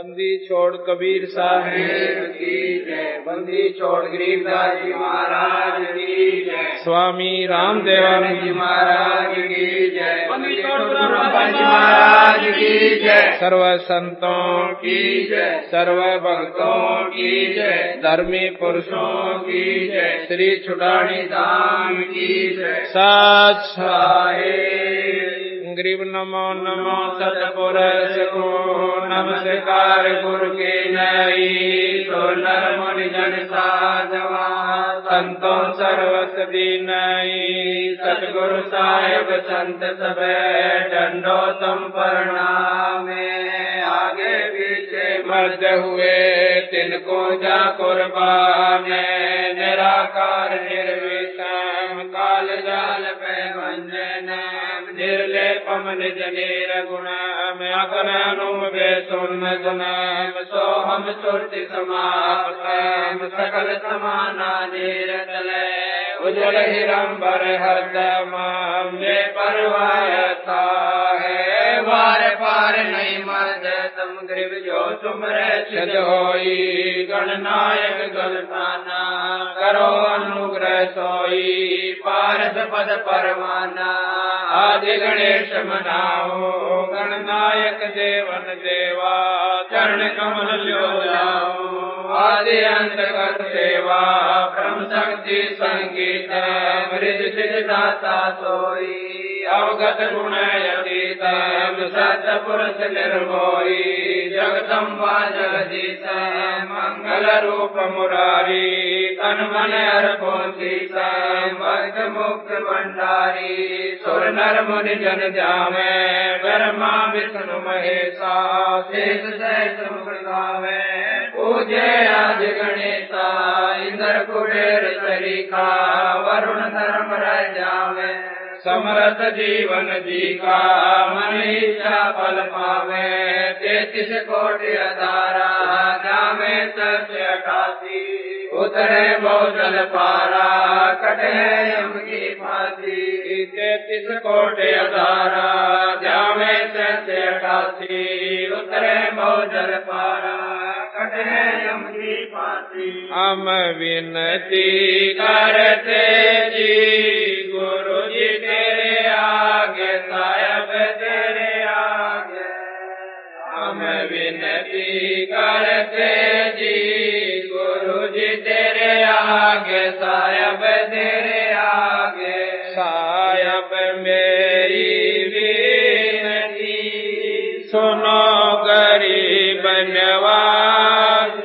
बंदी छोड़ कबीर साहेब। की जय। बंदी छोड़ गरीबदास जी महाराज की जय। स्वामी रामदेवानंद जी महाराज की जय। बंदी छोड़ जी महाराज की जय। सर्व संतों की जय। सर्व भक्तों की जय। धर्मी पुरुषों की जय। श्री छुड़ानी धाम की जय। सात साहेब। ग्रीव नमो। नमो सतपुरुष को नमस्कार गुरु के नई तो नर मुनि जन साधवा संतों सर्वसदी नई सतगुरु साहेब संत सब डंडो तुम प्रणाम आगे पीछे मर्द हुए तिनको जा कुर्बान निराकार निर्विषम काल जाल पे वंजन निर्लेपम निज नीर गुण अग्रनुम वे सुन गुणम सोहम सुरति समापम सकल समाना निरतल। उजल हिरंबर हरदम ने परवायता है पार नहीं मर्द तुम ग्रीव जो तुम छद होई। गणनायक गणताना करो अनुग्रह सोई। पारस पद परमाना आदि गणेश मनाओ। गणनायक देवन देवा, चरण कमल लो जाओ आदि अंत कर सेवा, ब्रह्म शक्ति संगीत मृद सिद्धाता सोई। अवगत गुण यतीत सत जगदम्बा जगदीश मंगल रूप मुरारी तन मन अर्पोती भक्त मुक्त भंडारी सुर नर मुनि जन जामे ब्रह्मा, विष्णु, महेशा शेष आज गणेशा इंद्र कुबेर सरिखा वरुण धर्म रह जावे समरथ जीवन जी का मन इच्छा फल पावे तैतीस कोटि अधारा जामे अठासी उतरे बहुजल पारा, कटे यम की फांसी तैतीस कोटि अधारा जामे अठासी उतरे बहुजल पारा, कटे यम की विनती करते जी। विनती करते जी गुरु जी तेरे आगे, साहब तेरे आगे। साहब मेरी विनती, सुनो गरीब नवाज़,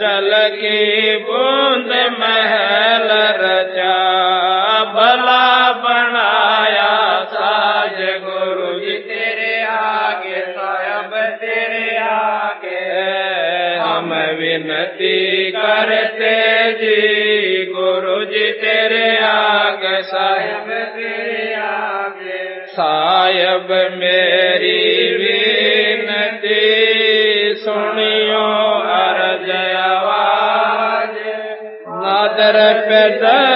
जल की बूंद महल करते जी गुरु जी तेरे आगे, साहेब तेरे आगे। साहेब मेरी विनती सुनियो अर्ज़ आवाज़। नादर पे दर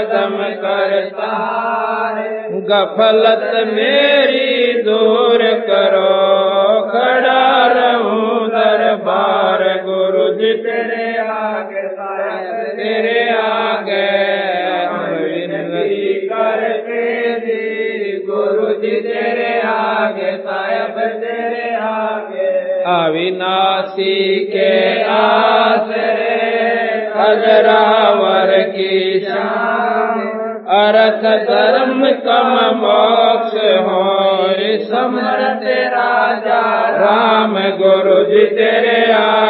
कदम करता गफलत मेरी दूर करो। खड़ा रहूँ दरबार गुरु जी तेरे आगे तेरे आगे। विनती करते जी, गुरु जी तेरे आगे, साहब तेरे आगे। अविनाशी के आसरे अजरावर समर्थ राजा। राम गुरु जी तेरे आगे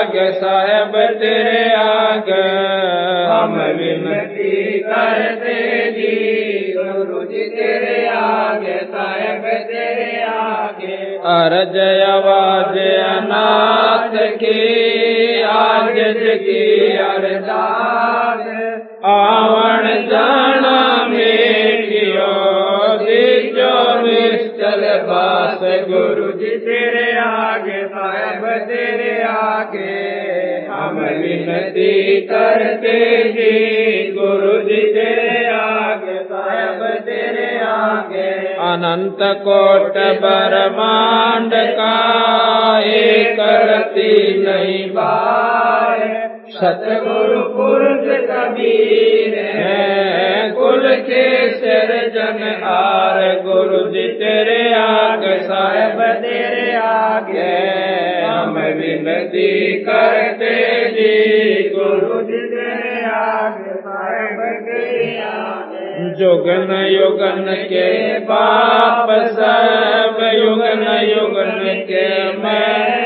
के पाप सब युगन युगन के मैं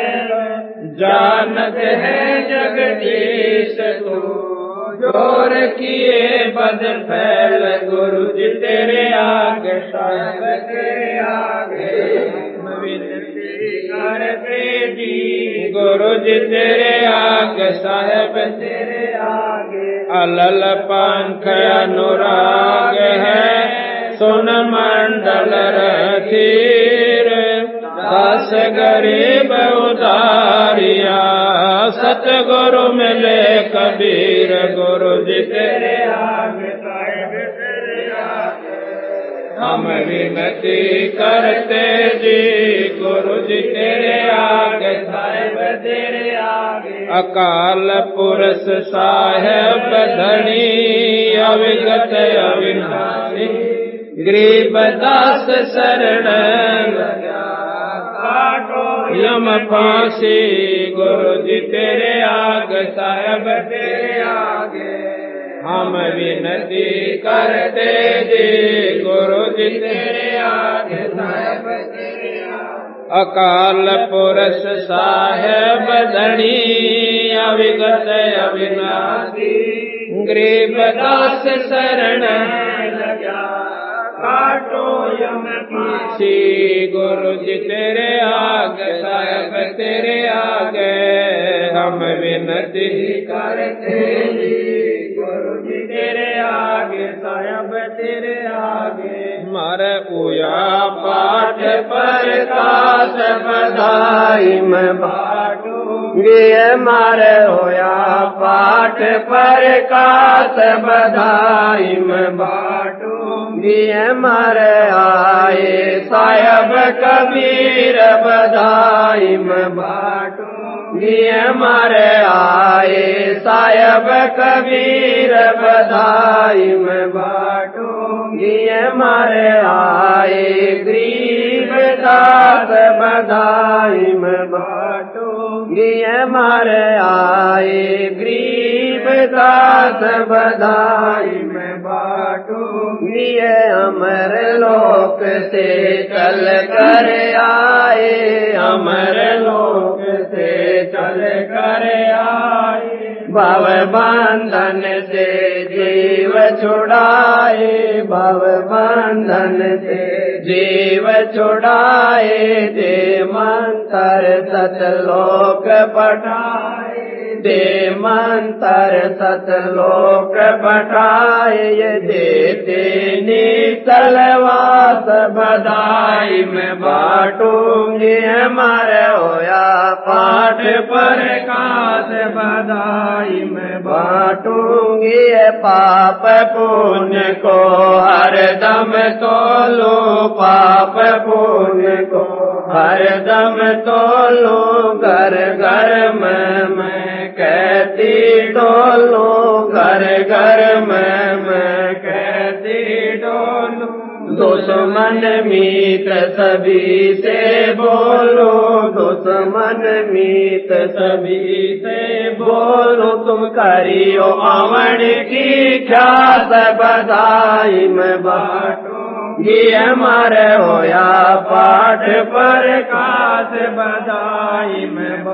जानत है जगदीश तू, ज़ोर किए बद फैल। गुरु जी तेरे आगे आगे करते जी गुरु जी तेरे आगे, साहेब तेरे आगे। अलल पंख अनुराग है। सुन मंडल रथीर दस गरीब उदारिया, सतगुरु मिले कबीर, गुरु जी तेरे हम विनती करते जी, गुरु जी तेरे आगे साहिब तेरे आगे। अकाल पुरुष साहेब धनी, अविगत अविनाशी। गरीब दास शरण यम फांसी, गुरु जी तेरे आग, साहब तेरे आगे। हम विनती करते जी, गुरु जी तेरे आगे, साहब तेरे अकाल पुरुष साहेब धनी, अविगत अविनाशी। गरीब दास शरण काटो यम पीछी गुरु जी तेरे आगे, साहब तेरे आगे। हम विनती करते गुरु जी तेरे आगे, साहब तेरे आगे। मर उया पाठ पर कास बधाई मैं बाटू गे मारे होया पाठ पर कास बधाई मैं बाटू गे मारे आए, साहब कबीर बधाई मैं बाटू। गे मारे आए, साहब कबीर बधाई मैं बाटू। गे मारे आए, गरीब दास बधाई मैं बाटू। गे आए, गरीब दास बधाई बाटू। बाटूँगी अमर लोक से चल कर आए। अमर लोक से चल कर आए। भव बंधन से जीव छुड़ाए। भव बंधन से जीव छुड़ाए। दे मंत्र सतलोक पठाए। मंत्र सतलोक पठाए देते नितलवास बधाई में बाटूँगी हमारे होया पाठ पर कास बधाई में बाटूँगी पाप पुण्य को हर दम तोलो, पाप पुण्य को हर दम तोलो, घर घर मैं कहती डोलो घर घर में, मैं कहती डोलो दुश्मन मीत सभी से बोलो, दुश्मन मीत सभी से बोलो। तुम करियो अमण की ख्यात, बधाई में बाटो। ये हमारे होया पाठ पर कास बधाई में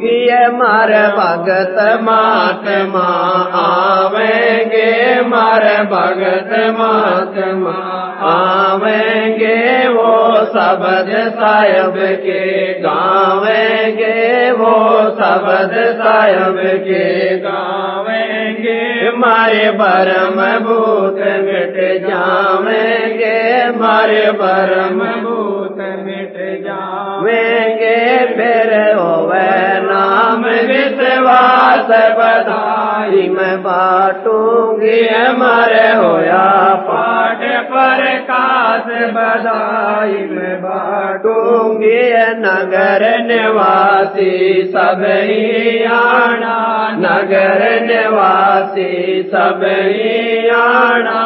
बाटूँगी मारे भगत महात्मा आवेंगे मारे भगत महात्मा आवेंगे वो शब्द साहेब के, गावेंगे वो शब्द साहेब के, गावेंगे मारे बरम भूत मिट जावेंगे, मारे बरम भूत मिट जावेंगे, फिर होवे नाम विश्वास बधाई मैं बाटूँगी हमारे होया पाठ पर काश बधाई। मैं बाटूँगी, नगर निवासी सब आना, नगर निवासी सब आना।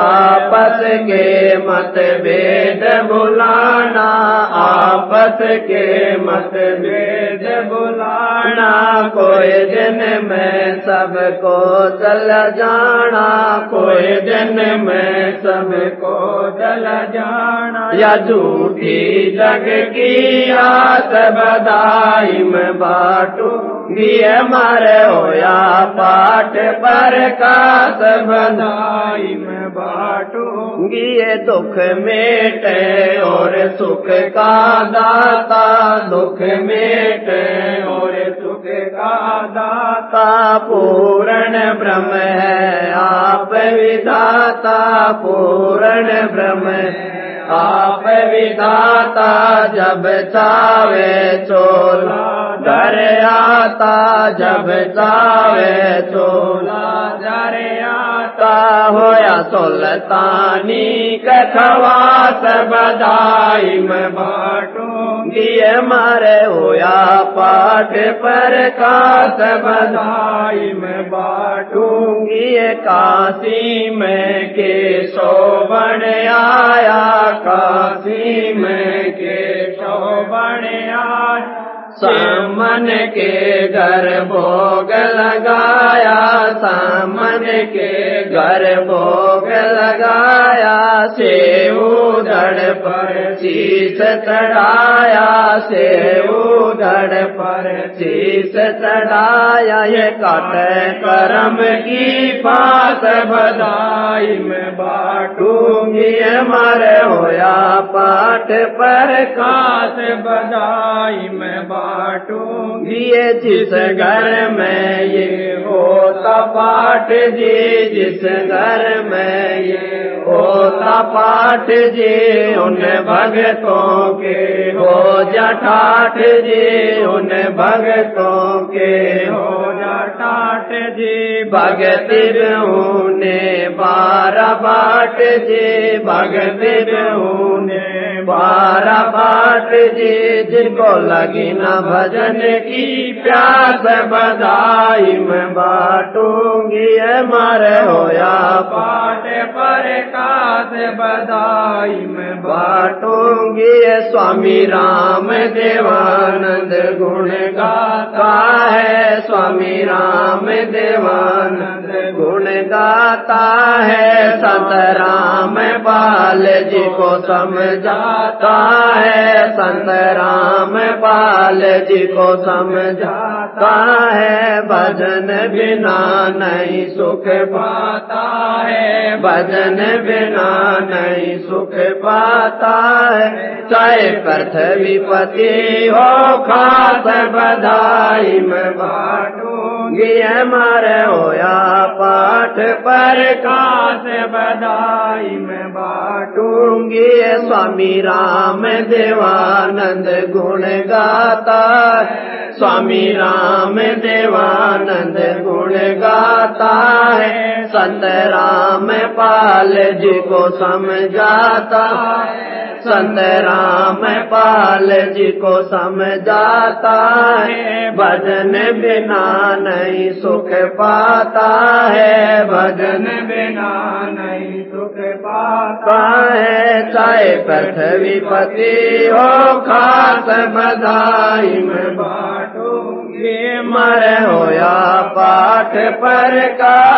आपस के मत भेद बुलाना, आपस के मत भेद बुलाना कोई दिन में सबको चल जाना। कोई दिन में सबको चल जाना। या झूठी जग की आस बदाई में बाटू। दिए मारे होया पाठ पर कास बधाई में बाटूँगी ये दुख मेटे और सुख का दाता, दुख मेटे और सुख का दाता। पूर्ण ब्रह्म है आप विधाता, पूर्ण ब्रह्म है। आप विधाता जब चावे चोला। डर आता जब चावे चोला। डर आता होया सुल्तानी कखवास बधाई में बाटूँगी मारे होया पाठ पर कास बधाई में बाटूँगी काशी में के शोभन आया काशी में के शोभन आया। सामन के घर भोग लगाया, सामन के घर भोग लगाया। सेऊ धड़ पर शीस चढ़ाया सेऊ धड़ पर शीस चढ़ाया। ये काट करम की पास बधाई में बाटूँगी हमारे होया पाठ पर कास बधाई में बाटूँगी। जिस घर में ये होता पाठ जी, जिस घर में ये होता पाठ जी, उन भगतों के हो। जठाठ जी, उन भगतों के हो। जठाठ जी, भगति ने बारह बाट जी, भगति ने बारह बाट जी, जिनको लगी न भजन की प्यास बधाई में बाटूँगी हमारे होया पाठ पर काश बधाई मैं बाटूँगी स्वामी राम देवानंद गुण गाता है। स्वामी राम देवानंद गुण गाता है। संत राम बाल जी को समझाता है। संत राम बाल जी को समझाता है, भजन बिना नहीं सुख पाता है। भजन बिना नहीं सुख पाता है। चाहे पृथ्वी पति हो, खास बधाई में बाटूँगी हमारे होया पाठ पर काश बधाई में बाटूँगी। स्वामी राम देवानंद गुण गाता है। स्वामी राम देवानंद गुण गाता है। संत राम पाल जी को समझाता है। संत राम पाल जी को समझाता है भजन बिना नहीं सुख पाता है। भजन बिना नहीं सुख पाता। है चाहे पृथ्वी पति हो खास बधाई में बाटूँगी। मर होया पाठ पर का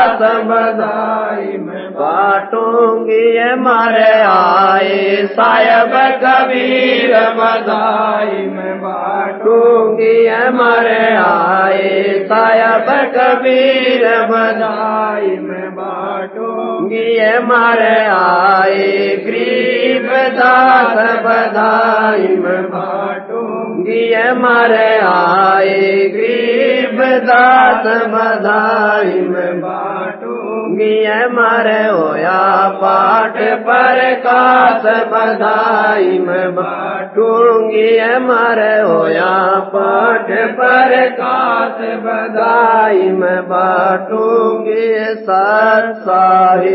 बधाई में बाटूँगी मारे आए, सायब कबीर बधाई में बाटूँगी मारे आए, सायब कबीर बधाई में बाटूँगी मारे आए, गरीब दास बधाई में बाटूँगी मारे आए, गरीब दास बधाई में बाटूँगी मारे होया, पाठ पर कास बधाई में बाटूँगी मारे होया, पाठ पर कास बधाई में बाटूँगी साहिब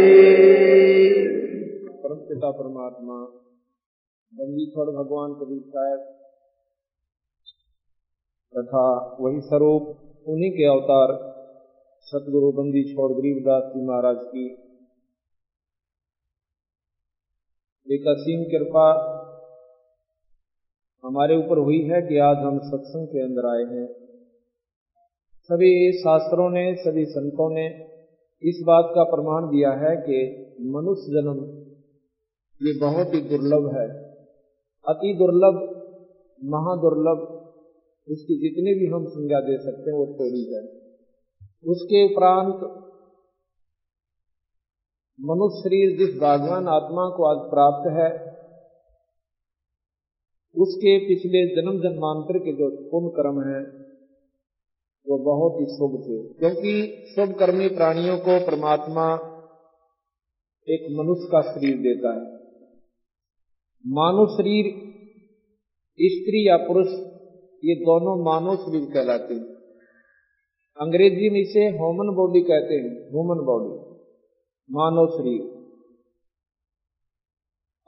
परम पिता परमात्मा, बंदीश्वर भगवान कबीर साहब तथा वही स्वरूप उन्हीं के अवतार सतगुरु बंदी छोड़ गरीबदास जी महाराज की। एक असीम कृपा हमारे ऊपर हुई है कि आज हम सत्संग के अंदर आए हैं। सभी शास्त्रों ने, सभी संतों ने इस बात का प्रमाण दिया है कि मनुष्य जन्म, ये बहुत ही दुर्लभ है। अति दुर्लभ, महादुर्लभ, इसकी जितनी भी हम संज्ञा दे सकते हैं वो थोड़ी है उसके उपरांत मनुष्य शरीर जिस भगवान आत्मा को आज प्राप्त है, उसके पिछले जन्म जन्मांतर के जो पुण्य कर्म है, वो बहुत ही शुभ थे। क्योंकि शुभ कर्मी प्राणियों को परमात्मा एक मनुष्य का शरीर देता है। मानव शरीर, स्त्री या पुरुष, ये दोनों मानव शरीर कहलाते हैं। अंग्रेज़ी में इसे ह्यूमन बॉडी कहते हैं ह्यूमन बॉडी, मानव शरीर।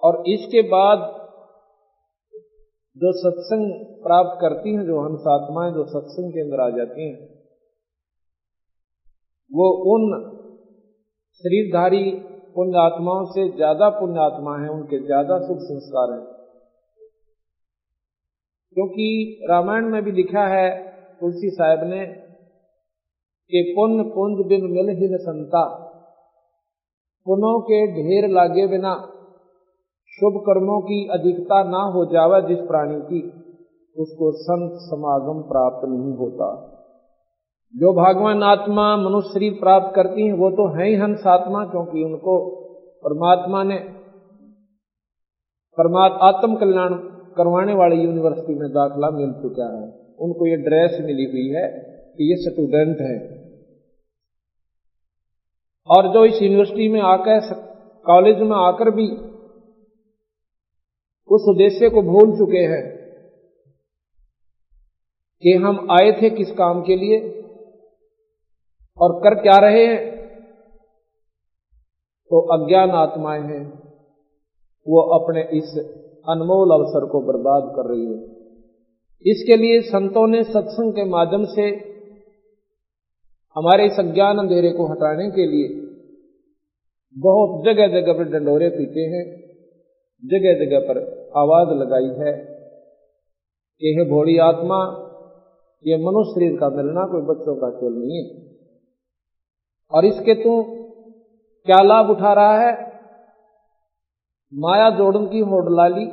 और इसके बाद जो सत्संग प्राप्त करती हैं, जो हंस आत्माएँ जो सत्संग के अंदर आ जाती हैं, वो उन शरीरधारी पुण्य आत्माओं से ज़्यादा पुण्य आत्मा है, उनके ज़्यादा शुभ संस्कार हैं। क्योंकि रामायण में भी लिखा है, तुलसी साहब ने कि पुण्य पुंज बिन मिल ही संता। पुनों के ढेर लागे बिना शुभ कर्मों की अधिकता ना हो जावे जिस प्राणी की, उसको संत समागम प्राप्त नहीं होता। जो भगवान आत्मा मनुष्य शरीर प्राप्त करती हैं, वो तो है ही हंस आत्मा, क्योंकि उनको परमात्मा ने परमात्मा आत्म कल्याण करवाने वाली यूनिवर्सिटी में दाखला मिल चुका है। उनको ये ड्रेस मिली हुई है कि ये स्टूडेंट है। और जो इस यूनिवर्सिटी में आकर कॉलेज में आकर भी उस उद्देश्य को भूल चुके हैं कि हम आए थे किस काम के लिए और कर क्या रहे हैं तो अज्ञान आत्माएँ हैं। वो अपने इस अनमोल अवसर को बर्बाद कर रही है। इसके लिए संतों ने सत्संग के माध्यम से हमारे इस अज्ञान अंधेरे को हटाने के लिए बहुत जगह जगह पर डंडोरे पीटे हैं जगह जगह पर आवाज़ लगाई है कि हे भोड़ी आत्मा, ये मनुष्य शरीर का मिलना कोई बच्चों का खेल नहीं है। और इसके तू क्या लाभ उठा रहा है? माया जोड़न की होड़ लाली,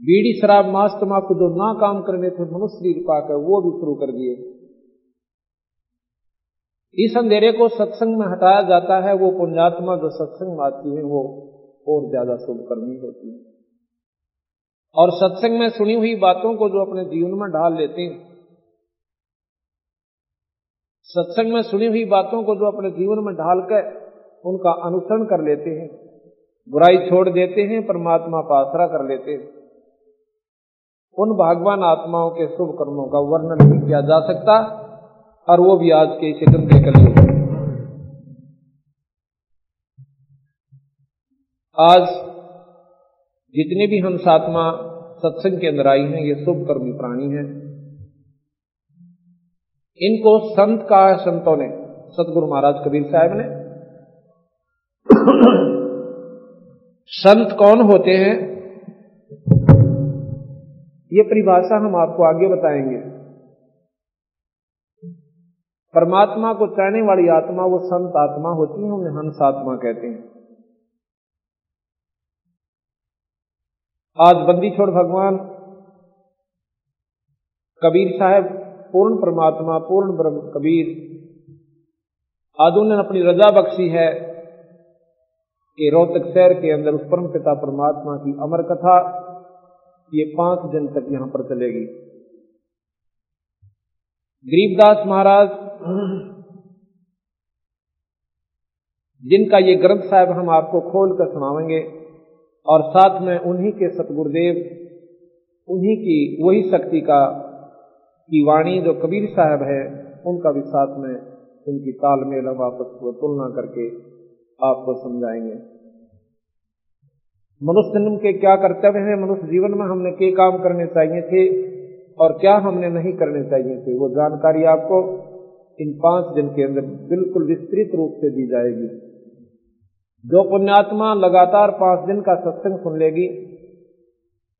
बीड़ी शराब मांस तमाकू जो ना काम करने थे मनुष्य शरीर पाकर, वो भी शुरू कर दिए। इस अंधेरे को सत्संग में हटाया जाता है, वो पुण्यात्मा जो सत्संग में आती है, वो और ज़्यादा शुभ करनी होती है। और सत्संग में सुनी हुई बातों को जो अपने जीवन में ढाल लेते हैं, सत्संग में सुनी हुई बातों को जो अपने जीवन में ढालकर उनका अनुसरण कर लेते हैं, बुराई छोड़ देते हैं, परमात्मा का आसरा कर लेते हैं, उन भगवान आत्माओं के शुभ कर्मों का वर्णन नहीं किया जा सकता। और वो भी आज के इसे गंदे कलयुग आज जितने भी हम सातवा सत्संग के अंदर आई हैं, ये शुभ कर्मी प्राणी हैं। इनको संत का है, संतों ने, सतगुरु महाराज कबीर साहब ने। संत कौन होते हैं? ये परिभाषा हम आपको आगे बताएँगे। परमात्मा को चाहने वाली आत्मा, वो संत आत्मा होती है, उन्हें हंस आत्मा कहते हैं। आज बंदी छोड़ भगवान कबीर साहब, पूर्ण परमात्मा, पूर्ण ब्रह्म कबीर, आज उन्होंने अपनी रजा बख्शी है कि रोहतक शहर के अंदर उस परम पिता परमात्मा की अमर कथा, ये पाँच दिन तक यहाँ पर चलेगी। गरीबदास महाराज जिनका ये ग्रंथ साहब हम आपको खोल कर सुनावेंगे, और साथ में उन्हीं के सतगुरुदेव, उन्हीं की वही शक्ति का, की वाणी जो कबीर साहब है, उनका भी साथ में उनकी तालमेल हम आपस को तुलना करके आपको समझाएँगे। मनुष्य जन्म के क्या कर्तव्य हैं? मनुष्य जीवन में हमने के काम करने चाहिए थे, और क्या हमने नहीं करने चाहिए थे? वो जानकारी आपको इन पाँच दिन के अंदर बिल्कुल विस्तृत रूप से दी जाएगी। जो पुण्यात्मा लगातार पाँच दिन का सत्संग सुन लेगी,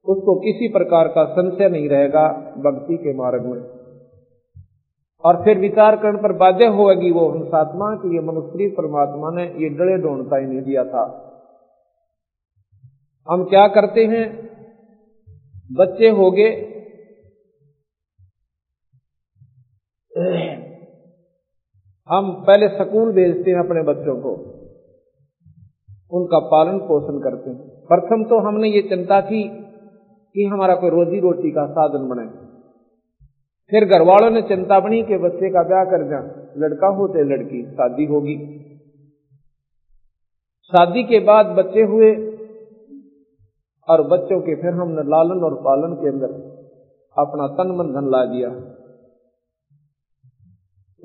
उसको किसी प्रकार का संशय नहीं रहेगा भक्ति के मार्ग में। और फिर विचार करने पर बाध्य होगी वो हंसात्मा कि ये मनुष्य परमात्मा ने ये डड़े ढूंढता ही नहीं दिया था। हम क्या करते हैं? बच्चे हो गए। हम पहले स्कूल भेजते हैं अपने बच्चों को। उनका पालन पोषण करते हैं। प्रथम तो हमने ये चिंता की कि हमारा कोई रोजी रोटी का साधन बने। फिर घर वालों ने चिंता बनी कि बच्चे का ब्याह कर जा लड़का हो तो लड़की, शादी होगी। शादी के बाद बच्चे हुए और बच्चों के फिर हमने लालन और पालन के अंदर अपना तन मन धन ला दिया।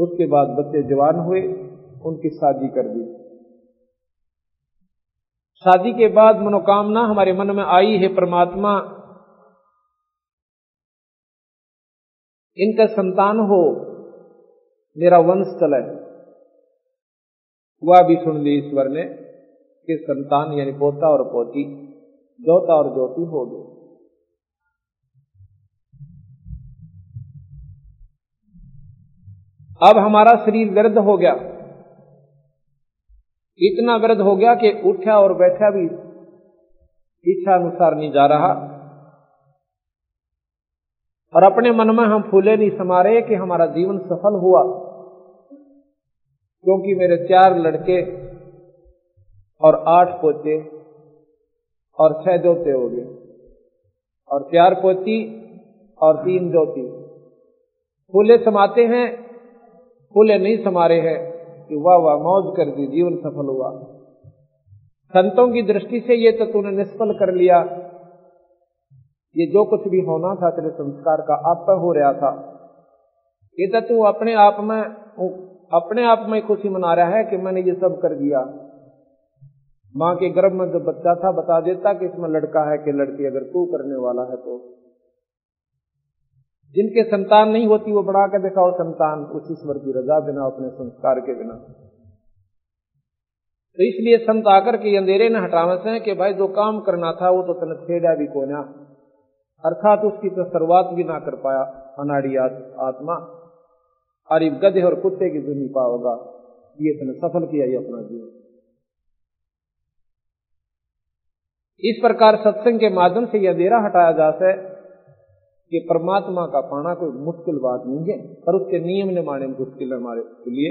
उसके बाद बच्चे जवान हुए, उनकी शादी कर दी। शादी के बाद मनोकामना हमारे मन में आई, है परमात्मा, इनका संतान हो, मेरा वंश चले। वह भी सुन ली ईश्वर ने कि संतान यानी पोता और पोती जोता और ज्योति हो गए अब हमारा शरीर वृद्ध हो गया। इतना वृद्ध हो गया कि उठा और बैठा भी इच्छा अनुसार नहीं जा रहा। और अपने मन में हम फूले नहीं समा रहे कि हमारा जीवन सफल हुआ। क्योंकि मेरे चार लड़के और आठ पोते और छह जोते हो गए। और चार पोती और तीन जोती। फूले समाते हैं फूले नहीं, समारे हैं। कि, वाह वाह, मौज कर दी, जीवन सफल हुआ। संतों की दृष्टि से ये तो तूने निष्फल कर लिया। ये जो कुछ भी होना था तेरे संस्कार का, आप हो रहा था। ये तो तू अपने आप में, अपने आप में खुशी मना रहा है कि मैंने ये सब कर दिया। माँ के गर्भ में जो बच्चा था, बता देता कि इसमें लड़का है कि लड़की अगर तू करने वाला है तो। जिनके संतान नहीं होती, वो बढ़ा के दिखाओ संतान उस ईश्वर की रजा बिना, अपने संस्कार के बिना। तो इसलिए संत आकर के अंधेरे ने हटावे से, कि भाई जो काम करना था, वो तो तन छेड़ा भी कोना। अर्थात उसकी तो शुरुआत भी ना कर पाया, अनाड़ी आत्मा। और गधे और कुत्ते की जुनी पाओगा। ये तने सफल किया ये अपना जीवन। इस प्रकार सत्संग के माध्यम से यह अंधेरा हटाया जा सके। कि परमात्मा का पाना कोई मुश्किल बात नहीं है, पर उसके नियम ने माने मुश्किल है हमारे लिए।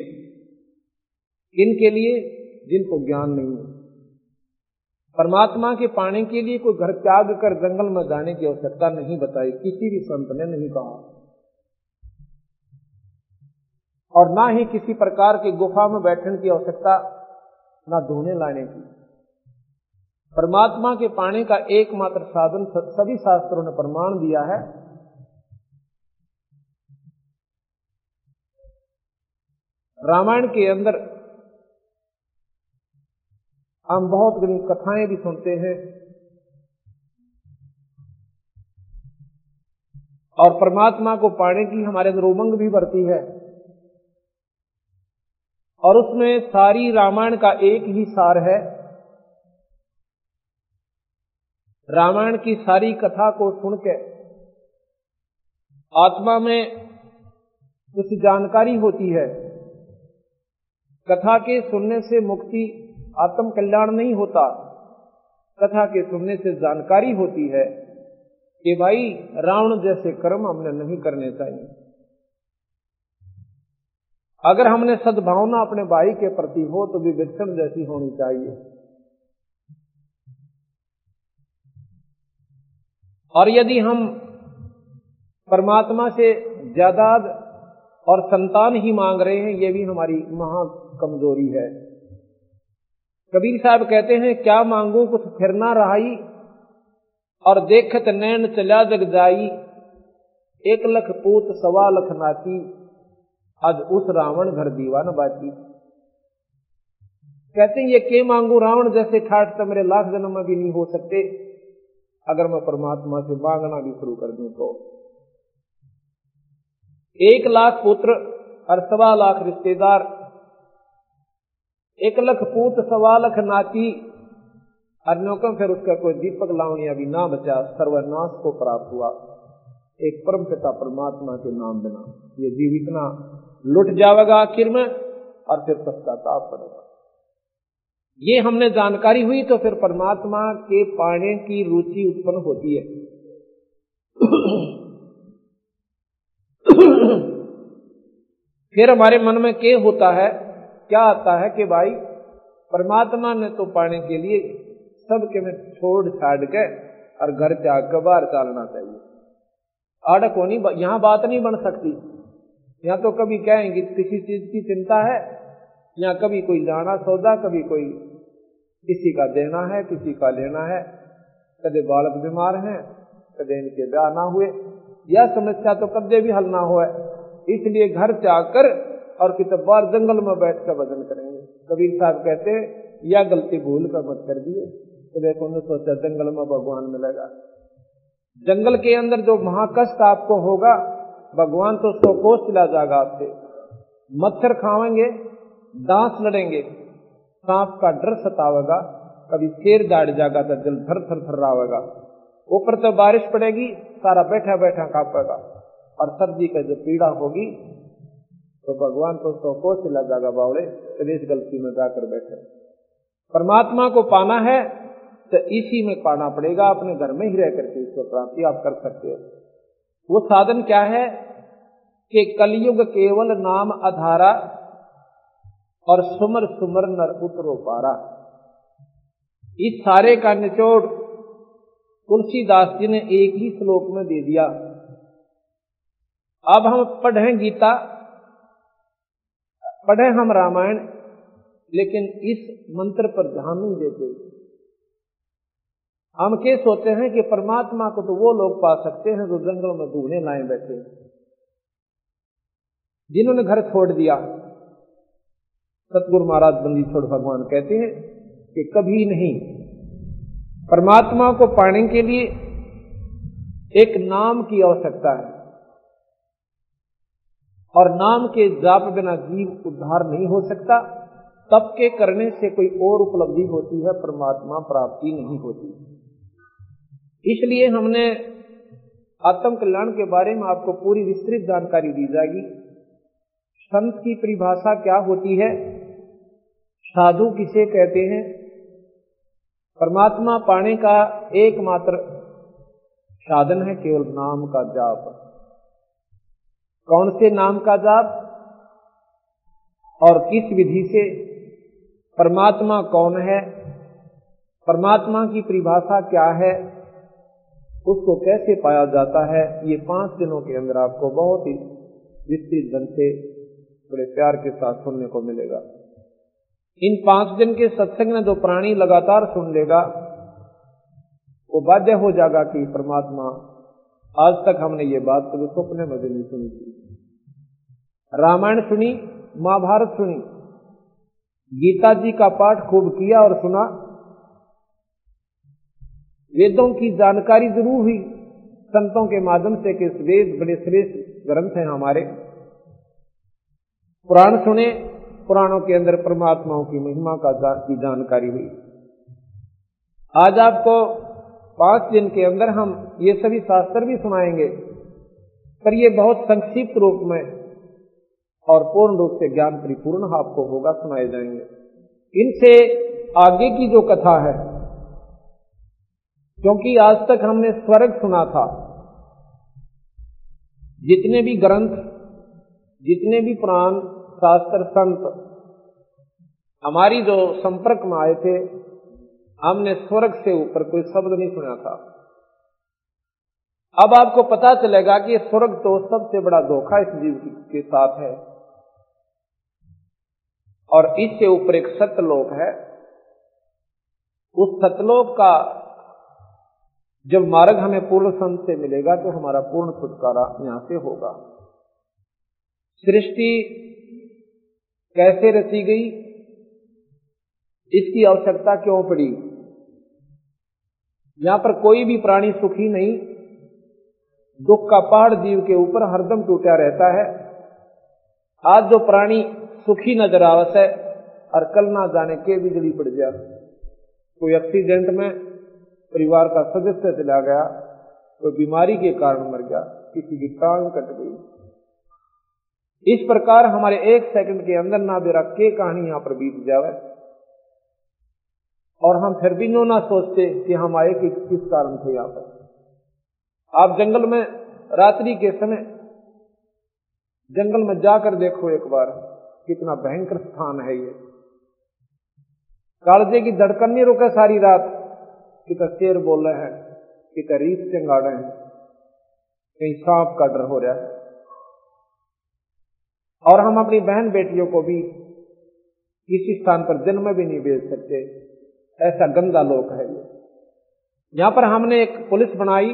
इनके लिए जिनको ज्ञान नहीं है। परमात्मा के पाने के लिए कोई घर त्याग कर जंगल में जाने की आवश्यकता नहीं बताई, किसी भी संत ने नहीं कहा। और ना ही किसी प्रकार की गुफा में बैठने की आवश्यकता, ना धोने लाने की। परमात्मा के पाने का एकमात्र साधन सभी शास्त्रों ने प्रमाण दिया है। रामायण के अंदर हम बहुत घनी कथाएँ भी सुनते हैं और परमात्मा को पाने की हमारे अंदर उमंग भी बढ़ती है और उसमें सारी रामायण का एक ही सार है। रामायण की सारी कथा को सुनकर आत्मा में कुछ जानकारी होती है। कथा के सुनने से मुक्ति आत्म कल्याण नहीं होता। कथा के सुनने से जानकारी होती है कि भाई, रावण जैसे कर्म हमने नहीं करने चाहिए। अगर हमने सद्भावना अपने भाई के प्रति हो तो विवेक्षण जैसी होनी चाहिए। और यदि हम परमात्मा से जायदाद और संतान ही मांग रहे हैं, ये भी हमारी महा कमज़ोरी है। कबीर साहब कहते हैं, क्या मांगू कुछ फिरना रहाई और देखत नैन चला जग जाई? एक लख पूत, सवा लख नाची। आज उस रावण घर दीवान बाची। कहते हैं, ये के मांगू रावण? जैसे ठाठ तो मेरे लाख जन्म में भी नहीं हो सकते। अगर मैं परमात्मा से मांगना भी शुरू कर दूँ तो। एक लाख पुत्र और सवा लाख रिश्तेदार एक लख पूत, सवा लख नाची अन्योकम फिर उसका कोई दीपक लावणिया भी ना बचा, सर्वनाश को प्राप्त हुआ। एक परम पिता परमात्मा के नाम बिना। ये जीव इतना लुट जाएगा आखिर में, और फिर पश्चाताप पड़ेगा ये हमने जानकारी हुई तो फिर परमात्मा के पाने की रुचि उत्पन्न होती है। फिर हमारे मन में क्या होता है? क्या आता है कि भाई, परमात्मा ने तो पाने के लिए सबके में छोड़ छाड़ के और घर त्याग कर बाहर चलना चाहिए। आड़क होनी यहाँ बात नहीं बन सकती। यहाँ तो कभी कहेंगे, किसी चीज़ की चिंता है? या कभी कोई जाना सौदा, कभी कोई किसी का देना है, किसी का लेना है। कदे बालक बीमार हैं कदे इनके ब्याह ना हुए। यह समस्या तो कदे भी हल ना हो इसलिए घर त्याग कर और कितने बार जंगल में बैठ कर भजन करेंगे। कबीर साहब कहते, यह गलती भूल कर मत कर दिए। तो देखो, उन्होंने सोचा, जंगल में भगवान मिलेगा। जंगल के अंदर जो महाकष्ट आपको होगा, भगवान तो सौ कोष चला जाएगा आपसे। मच्छर खावेंगे दांत लड़ेंगे, सांप का डर सतावेगा, कभी शेर दाड़ जाएगा तो जल थर थर थर रहा ऊपर तो बारिश पड़ेगी, सारा बैठा बैठा कापेगा। और सर्दी का जो पीड़ा होगी तो भगवान तो सौ को से लगागा बावड़े कलेश गलती में जाकर बैठे। परमात्मा को पाना है तो इसी में पाना पड़ेगा, अपने घर में ही रह करके इसको प्राप्ति आप कर सकते हो। वो साधन क्या है कि कलयुग केवल नाम आधारा और सुमर सुमर नर उतरो पारा इस सारे का निचोड़ तुलसीदास जी ने एक ही श्लोक में दे दिया। अब हम पढ़ें गीता पढ़े हम रामायण, लेकिन इस मंत्र पर ध्यान नहीं देते। हम क्या सोचते हैं कि परमात्मा को तो वो लोग पा सकते हैं जो जंगलों में दूहने लाए बैठे जिन्होंने घर छोड़ दिया। सतगुरु महाराज बंदी छोड़ भगवान कहते हैं कि कभी नहीं। परमात्मा को पाने के लिए एक नाम की आवश्यकता है। और नाम के जाप बिना जीव उद्धार नहीं हो सकता। तप के करने से कोई और उपलब्धि होती है, परमात्मा प्राप्ति नहीं होती। इसलिए हमने आत्म कल्याण के बारे में आपको पूरी विस्तृत जानकारी दी जाएगी। संत की परिभाषा क्या होती है? साधु किसे कहते हैं? परमात्मा पाने का एकमात्र साधन है, केवल नाम का जाप। कौन से नाम का जाप और किस विधि से परमात्मा कौन है, परमात्मा की परिभाषा क्या है, उसको कैसे पाया जाता है, ये पाँच दिनों के अंदर आपको बहुत ही विस्तृत ढंग से बड़े प्यार के साथ सुनने को मिलेगा। इन पाँच दिन के सत्संग में जो प्राणी लगातार सुन लेगा, वो बाध्य हो जाएगा कि परमात्मा आज तक हमने ये बात कभी सपने में भी नहीं सुनी थी। रामायण सुनी, महाभारत सुनी, गीता जी का पाठ खूब किया और सुना। वेदों की जानकारी ज़रूर हुई, संतों के माध्यम से कि वेद बड़े श्रेष्ठ ग्रंथ हैं हमारे। पुराण सुने, पुराणों के अंदर परमात्माओं की महिमा का की जानकारी हुई। आज आपको पाँच दिन के अंदर हम ये सभी शास्त्र भी सुनाएँगे, पर ये बहुत संक्षिप्त रूप में और पूर्ण रूप से ज्ञान परिपूर्ण आपको होगा, सुनाए जाएँगे। इनसे आगे की जो कथा है, क्योंकि आज तक हमने स्वर्ग सुना था, जितने भी ग्रंथ, जितने भी पुराण, शास्त्र, संत, हमारी जो संपर्क में आए थे हमने स्वर्ग से ऊपर कोई शब्द नहीं सुना था। अब आपको पता चलेगा कि स्वर्ग तो सबसे बड़ा धोखा इस जीव के साथ है। और इससे ऊपर एक सतलोक है। उस सतलोक का जब मार्ग हमें पूर्ण संत से मिलेगा तो हमारा पूर्ण छुटकारा यहाँ से होगा। सृष्टि कैसे रची गई? इसकी आवश्यकता क्यों पड़ी? यहाँ पर कोई भी प्राणी सुखी नहीं। दुख का पहाड़ जीव के ऊपर हरदम टूटा रहता है। आज जो प्राणी सुखी नज़र आवस है और कल ना जाने के बिजली पड़ जाए कोई एक्सीडेंट में परिवार का सदस्य चला गया, कोई बीमारी के कारण मर गया, किसी की टांग कट गई। इस प्रकार हमारे एक सेकंड के अंदर ना बेरा के कहानी यहाँ पर बीत जावे। और हम फिर भी नो ना सोचते कि हम आए कि किस कारण थे यहाँ पर। आप जंगल में रात्रि के समय जंगल में जाकर देखो एक बार, कितना भयंकर स्थान है ये। कालजे की धड़कन नहीं रुके सारी रात कितना शेर बोल रहे हैं कितना रीत चंगा रहे हैं। कहीं सांप का डर हो रहा है। और हम अपनी बहन बेटियों को भी किसी स्थान पर जन्म भी नहीं भेज सकते। ऐसा गंदा लोक है ये यहाँ पर हमने एक पुलिस बनाई,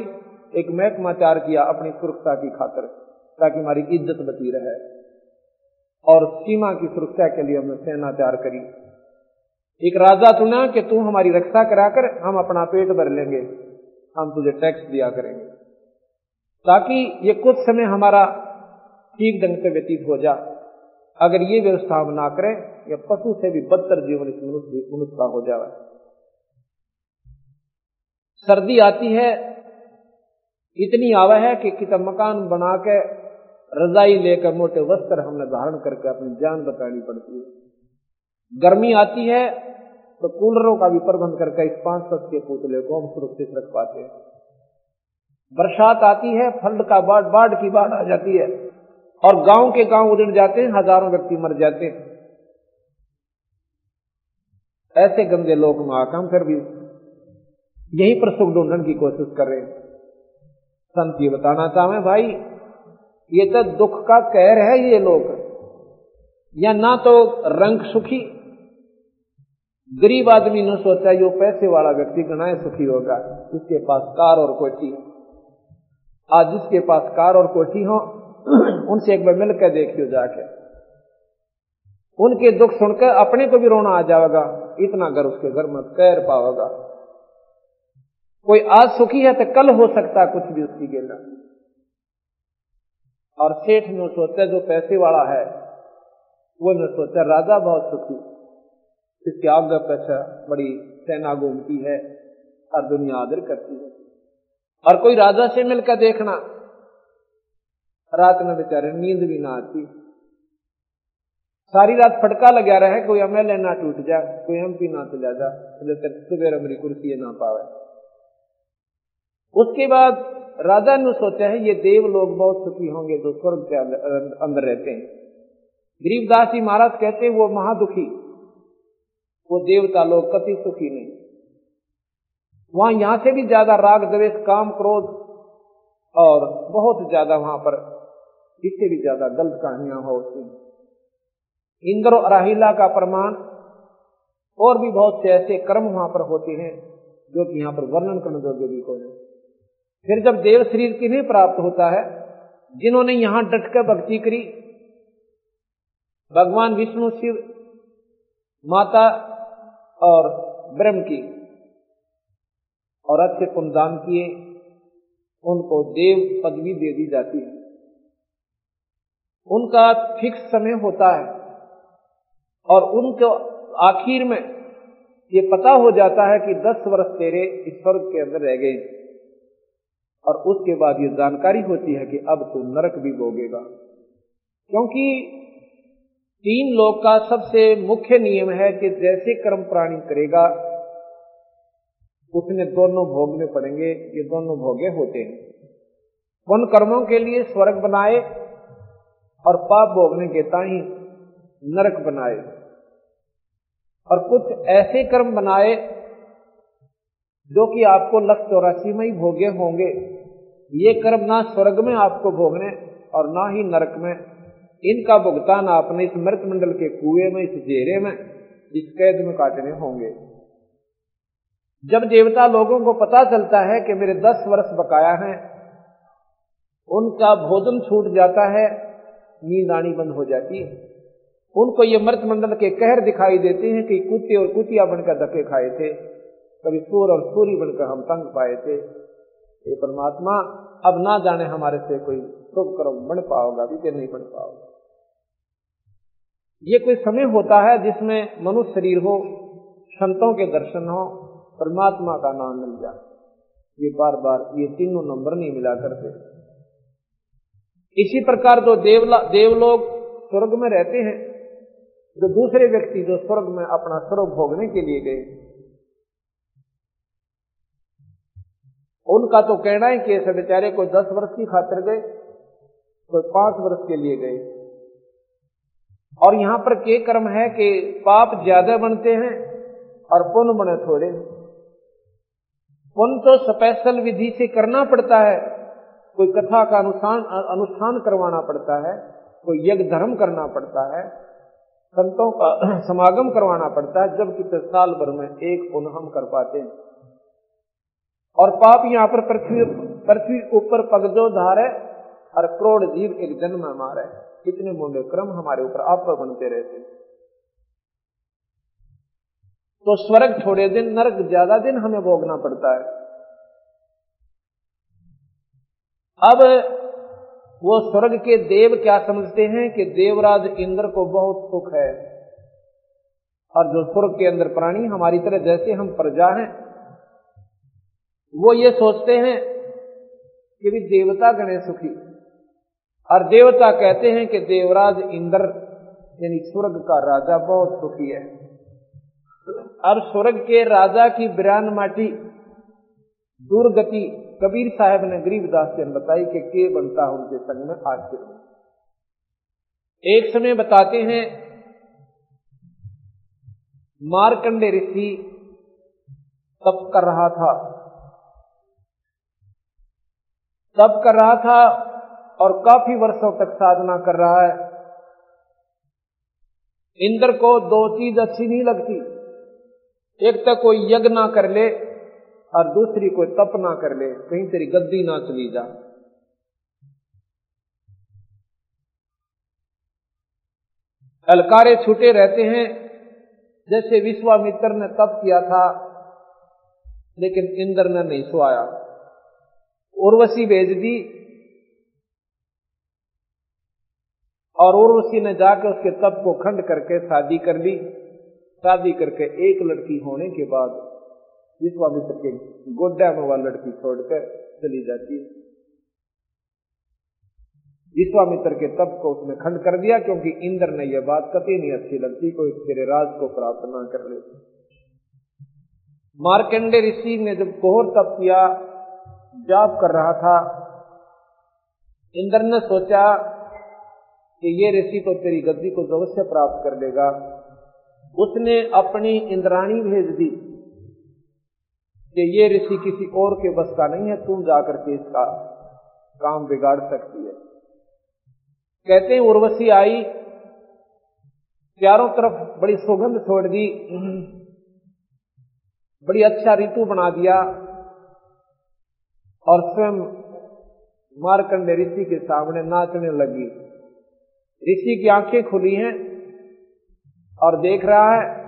एक महकमा तैयार किया अपनी सुरक्षा की खातर, ताकि हमारी इज़्ज़त बची रहे। और सीमा की सुरक्षा के लिए हमने सेनाचार करी। एक राजा चुना कि तू हमारी रक्षा कराकर हम अपना पेट भर लेंगे, हम तुझे टैक्स दिया करेंगे। ताकि ये कुछ समय हमारा ठीक ढंग से व्यतीत हो जा। अगर ये व्यवस्था हम ना करें, या पशु से भी बदतर जीवन इस मनुष्य मनुष्य का हो जाए। सर्दी आती है, इतनी आवा है कि कितना मकान बना के रजाई लेकर मोटे वस्त्र हमने धारण करके अपनी जान बचानी पड़ती है। गर्मी आती है तो कूलरों का भी प्रबंध करके इस पाँच सौ के पुतले को हम सुरक्षित रख पाते हैं। बरसात आती है फल्ड का बाढ़ बाढ़ की बाढ़ आ जाती है और गाँव के गाँव उजड़ जाते हैं, हज़ारों व्यक्ति मर जाते हैं। ऐसे गंदे लोग में हम फिर भी यहीं पर सुख ढूँढने की कोशिश कर रहे हैं। संत ये बताना चाहे, भाई, ये तो दुख का कहर है ये लोग। या ना तो रंग सुखी। गरीब आदमी ने सोचा यो पैसे वाला व्यक्ति गणाए सुखी होगा। जिसके पास कार और कोठी आज जिसके पास कार और कोठी हो, उनसे एक बार मिलकर देखियो जाके। उनके दुख सुनकर अपने को भी रोना आ जाएगा। इतना घर उसके घर में कैर पाओगा। कोई आज सुखी है तो कल हो सकता है कुछ भी उसकी गिरना। और सेठ ने सोचा जो पैसे वाला है, वो ने सोचा राजा बहुत सुखी। इसके आगे पीछे बड़ी सेना घूमती है और दुनिया आदर करती है। और कोई राजा से मिलकर देखना, रात में बेचारे नींद भी ना आती। सारी रात फटका लगा रहे, कोई एमएलए ना टूट जाए, कोई एमपी ना चला जा सुबह मेरी कुर्सी ना पावे। उसके बाद राजा ने सोचा है, ये देव लोग बहुत सुखी होंगे जो स्वर्ग के अंदर रहते हैं। गरीबदास जी महाराज कहते हैं, वो महादुखी, वो देवता लोग कति सुखी नहीं। वहाँ यहाँ से भी ज़्यादा राग, द्वेष, काम, क्रोध और बहुत ज़्यादा वहाँ पर इससे भी ज़्यादा गलत कहानियाँ होती इंद्र और राहिला का प्रमाण, और भी बहुत से ऐसे कर्म वहाँ पर होते हैं, जो कि यहाँ पर वर्णन करने योग्य भी कोई फिर जब देव शरीर किन्हें प्राप्त होता है, जिन्होंने यहाँ डटकर भक्ति करी, भगवान विष्णु, शिव, माता और ब्रह्म की और अच्छे पुनदान किए, उनको देव पदवी दे दी जाती है। उनका फिक्स समय होता है और उनको आखिर में ये पता हो जाता है कि दस वर्ष तेरे इस स्वर्ग के अंदर रह गए और उसके बाद ये जानकारी होती है कि अब तू नरक भी भोगेगा। क्योंकि तीन लोग का सबसे मुख्य नियम है कि जैसे कर्म प्राणी करेगा उसने दोनों भोगने पड़ेंगे, ये दोनों भोगे होते हैं। उन कर्मों के लिए स्वर्ग बनाए और पाप भोगने के ताई नरक बनाए। और कुछ ऐसे कर्म बनाए जो कि आपको लक्ष्य चौरासी में ही भोगे होंगे। ये कर्म ना स्वर्ग में आपको भोगने और ना ही नरक में। इनका भुगतान आपने इस मृत मंडल के कुएँ में, इस जेरे में इस कैद में काटने होंगे। जब देवता लोगों को पता चलता है कि मेरे दस वर्ष बकाया हैं, उनका भोजन छूट जाता है नींद आनी बंद हो जाती है। उनको ये मृत मंडल के कहर दिखाई देते हैं कि कुत्ते और कुतिया बनकर धक्के खाए थे, कभी सूर और सूरी बनकर हम तंग पाए थे। ये परमात्मा, अब ना जाने हमारे से कोई शुभ कर्म बन पाओगा भी कि नहीं बन पाओगा। ये कोई समय होता है जिसमें मनुष्य शरीर हो, संतों के दर्शन हो, परमात्मा का नाम मिल जाए। ये बार बार ये तीनों नंबर नहीं मिला करते। इसी प्रकार जो देवला देवलोग स्वर्ग में रहते हैं। जो दूसरे व्यक्ति जो स्वर्ग में अपना स्वरूप भोगने के लिए गए उनका तो कहना है कि ऐसे बेचारे कोई दस वर्ष की खातिर गए, कोई पाँच वर्ष के लिए गए। और यहाँ पर के कर्म है कि पाप ज़्यादा बनते हैं और पुण्य बने थोड़े पुण्य तो स्पेशल विधि से करना पड़ता है, कोई कथा का अनुष्ठान अनुष्ठान करवाना पड़ता है, कोई यज्ञ धर्म करना पड़ता है, संतों का समागम करवाना पड़ता है, जबकि साल भर में एक पुण्य हम कर पाते हैं। और पाप यहाँ पर पृथ्वी पृथ्वी ऊपर पगजो धारे और करोड़ जीव एक जन्म हमारे कितने मुंडे क्रम हमारे ऊपर आप पर बनते रहते तो स्वर्ग थोड़े दिन, नरक ज़्यादा दिन हमें भोगना पड़ता है। अब वो स्वर्ग के देव क्या समझते हैं कि देवराज इंद्र को बहुत सुख है। और जो स्वर्ग के अंदर प्राणी, हमारी तरह जैसे हम प्रजा हैं वो ये सोचते हैं कि भी देवता गणेश सुखी और देवता कहते हैं कि देवराज इंद्र, यानी स्वर्ग का राजा, बहुत सुखी है। अब स्वर्ग के राजा की बिरान माटी, दुर्गति, कबीर साहब ने गरीबदास से बताई कि के बनता है उनके संग में आश्चर्य एक समय बताते हैं, मारकंडे ऋषि तप कर रहा था। तप कर रहा था और काफ़ी वर्षों तक साधना कर रहा है। इंद्र को दो चीज़ अच्छी नहीं लगती। एक तो कोई यज्ञ ना कर ले और दूसरी कोई तप ना कर ले, कहीं तेरी गद्दी ना चली जा। अलकारे छूटे रहते हैं, जैसे विश्वामित्र ने तप किया था, लेकिन इंद्र ने नहीं सुआया। उर्वशी भेज दी और उर्वशी ने जाकर उसके तप को खंड करके शादी कर ली। शादी करके एक लड़की होने के बाद विश्वामित्र के गोड्डा में वह लड़की छोड़कर चली जाती विश्वामित्र के तप को उसने खंड कर दिया क्योंकि इंद्र ने यह बात कभी नहीं अच्छी लगती, कोई तेरे राज को प्राप्त ना कर ले मार्कंडे ऋषि ने जब कोहर तप किया जाप कर रहा था। इंद्र ने सोचा कि ये ऋषि तो तेरी गद्दी को अवश्य प्राप्त कर लेगा। उसने अपनी इंद्राणी भेज दी कि ये ऋषि किसी और के बस का नहीं है, तुम जाकर के इसका काम बिगाड़ सकती है। कहते हैं उर्वशी आई, चारों तरफ़ बड़ी सुगंध छोड़ दी, बड़ी अच्छा ऋतु बना दिया। और स्वयं मारकंडे ऋषि के सामने नाचने लगी। ऋषि की आँखें खुली हैं और देख रहा है,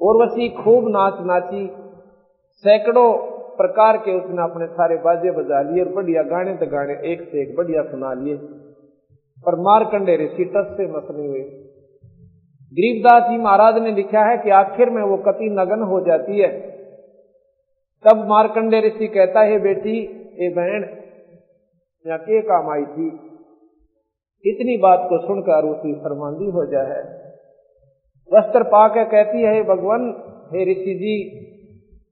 उर्वशी खूब नाच नाची, सैकड़ों प्रकार के उसने अपने सारे बाजे बजा लिए और बढ़िया गाने तो गाने एक से एक बढ़िया सुना लिए। पर मारकंडे ऋषि टस से मसने हुए। गरीबदास जी महाराज ने लिखा है कि आखिर में वो कति नगन हो जाती है। तब मारकंडे ऋषि कहता है, बेटी, ये बहन यहाँ के काम आई थी। इतनी बात को सुनकर उसी शर्मांदी हो जाए वस्त्र पाकर कहती है, भगवान, हे ऋषि जी,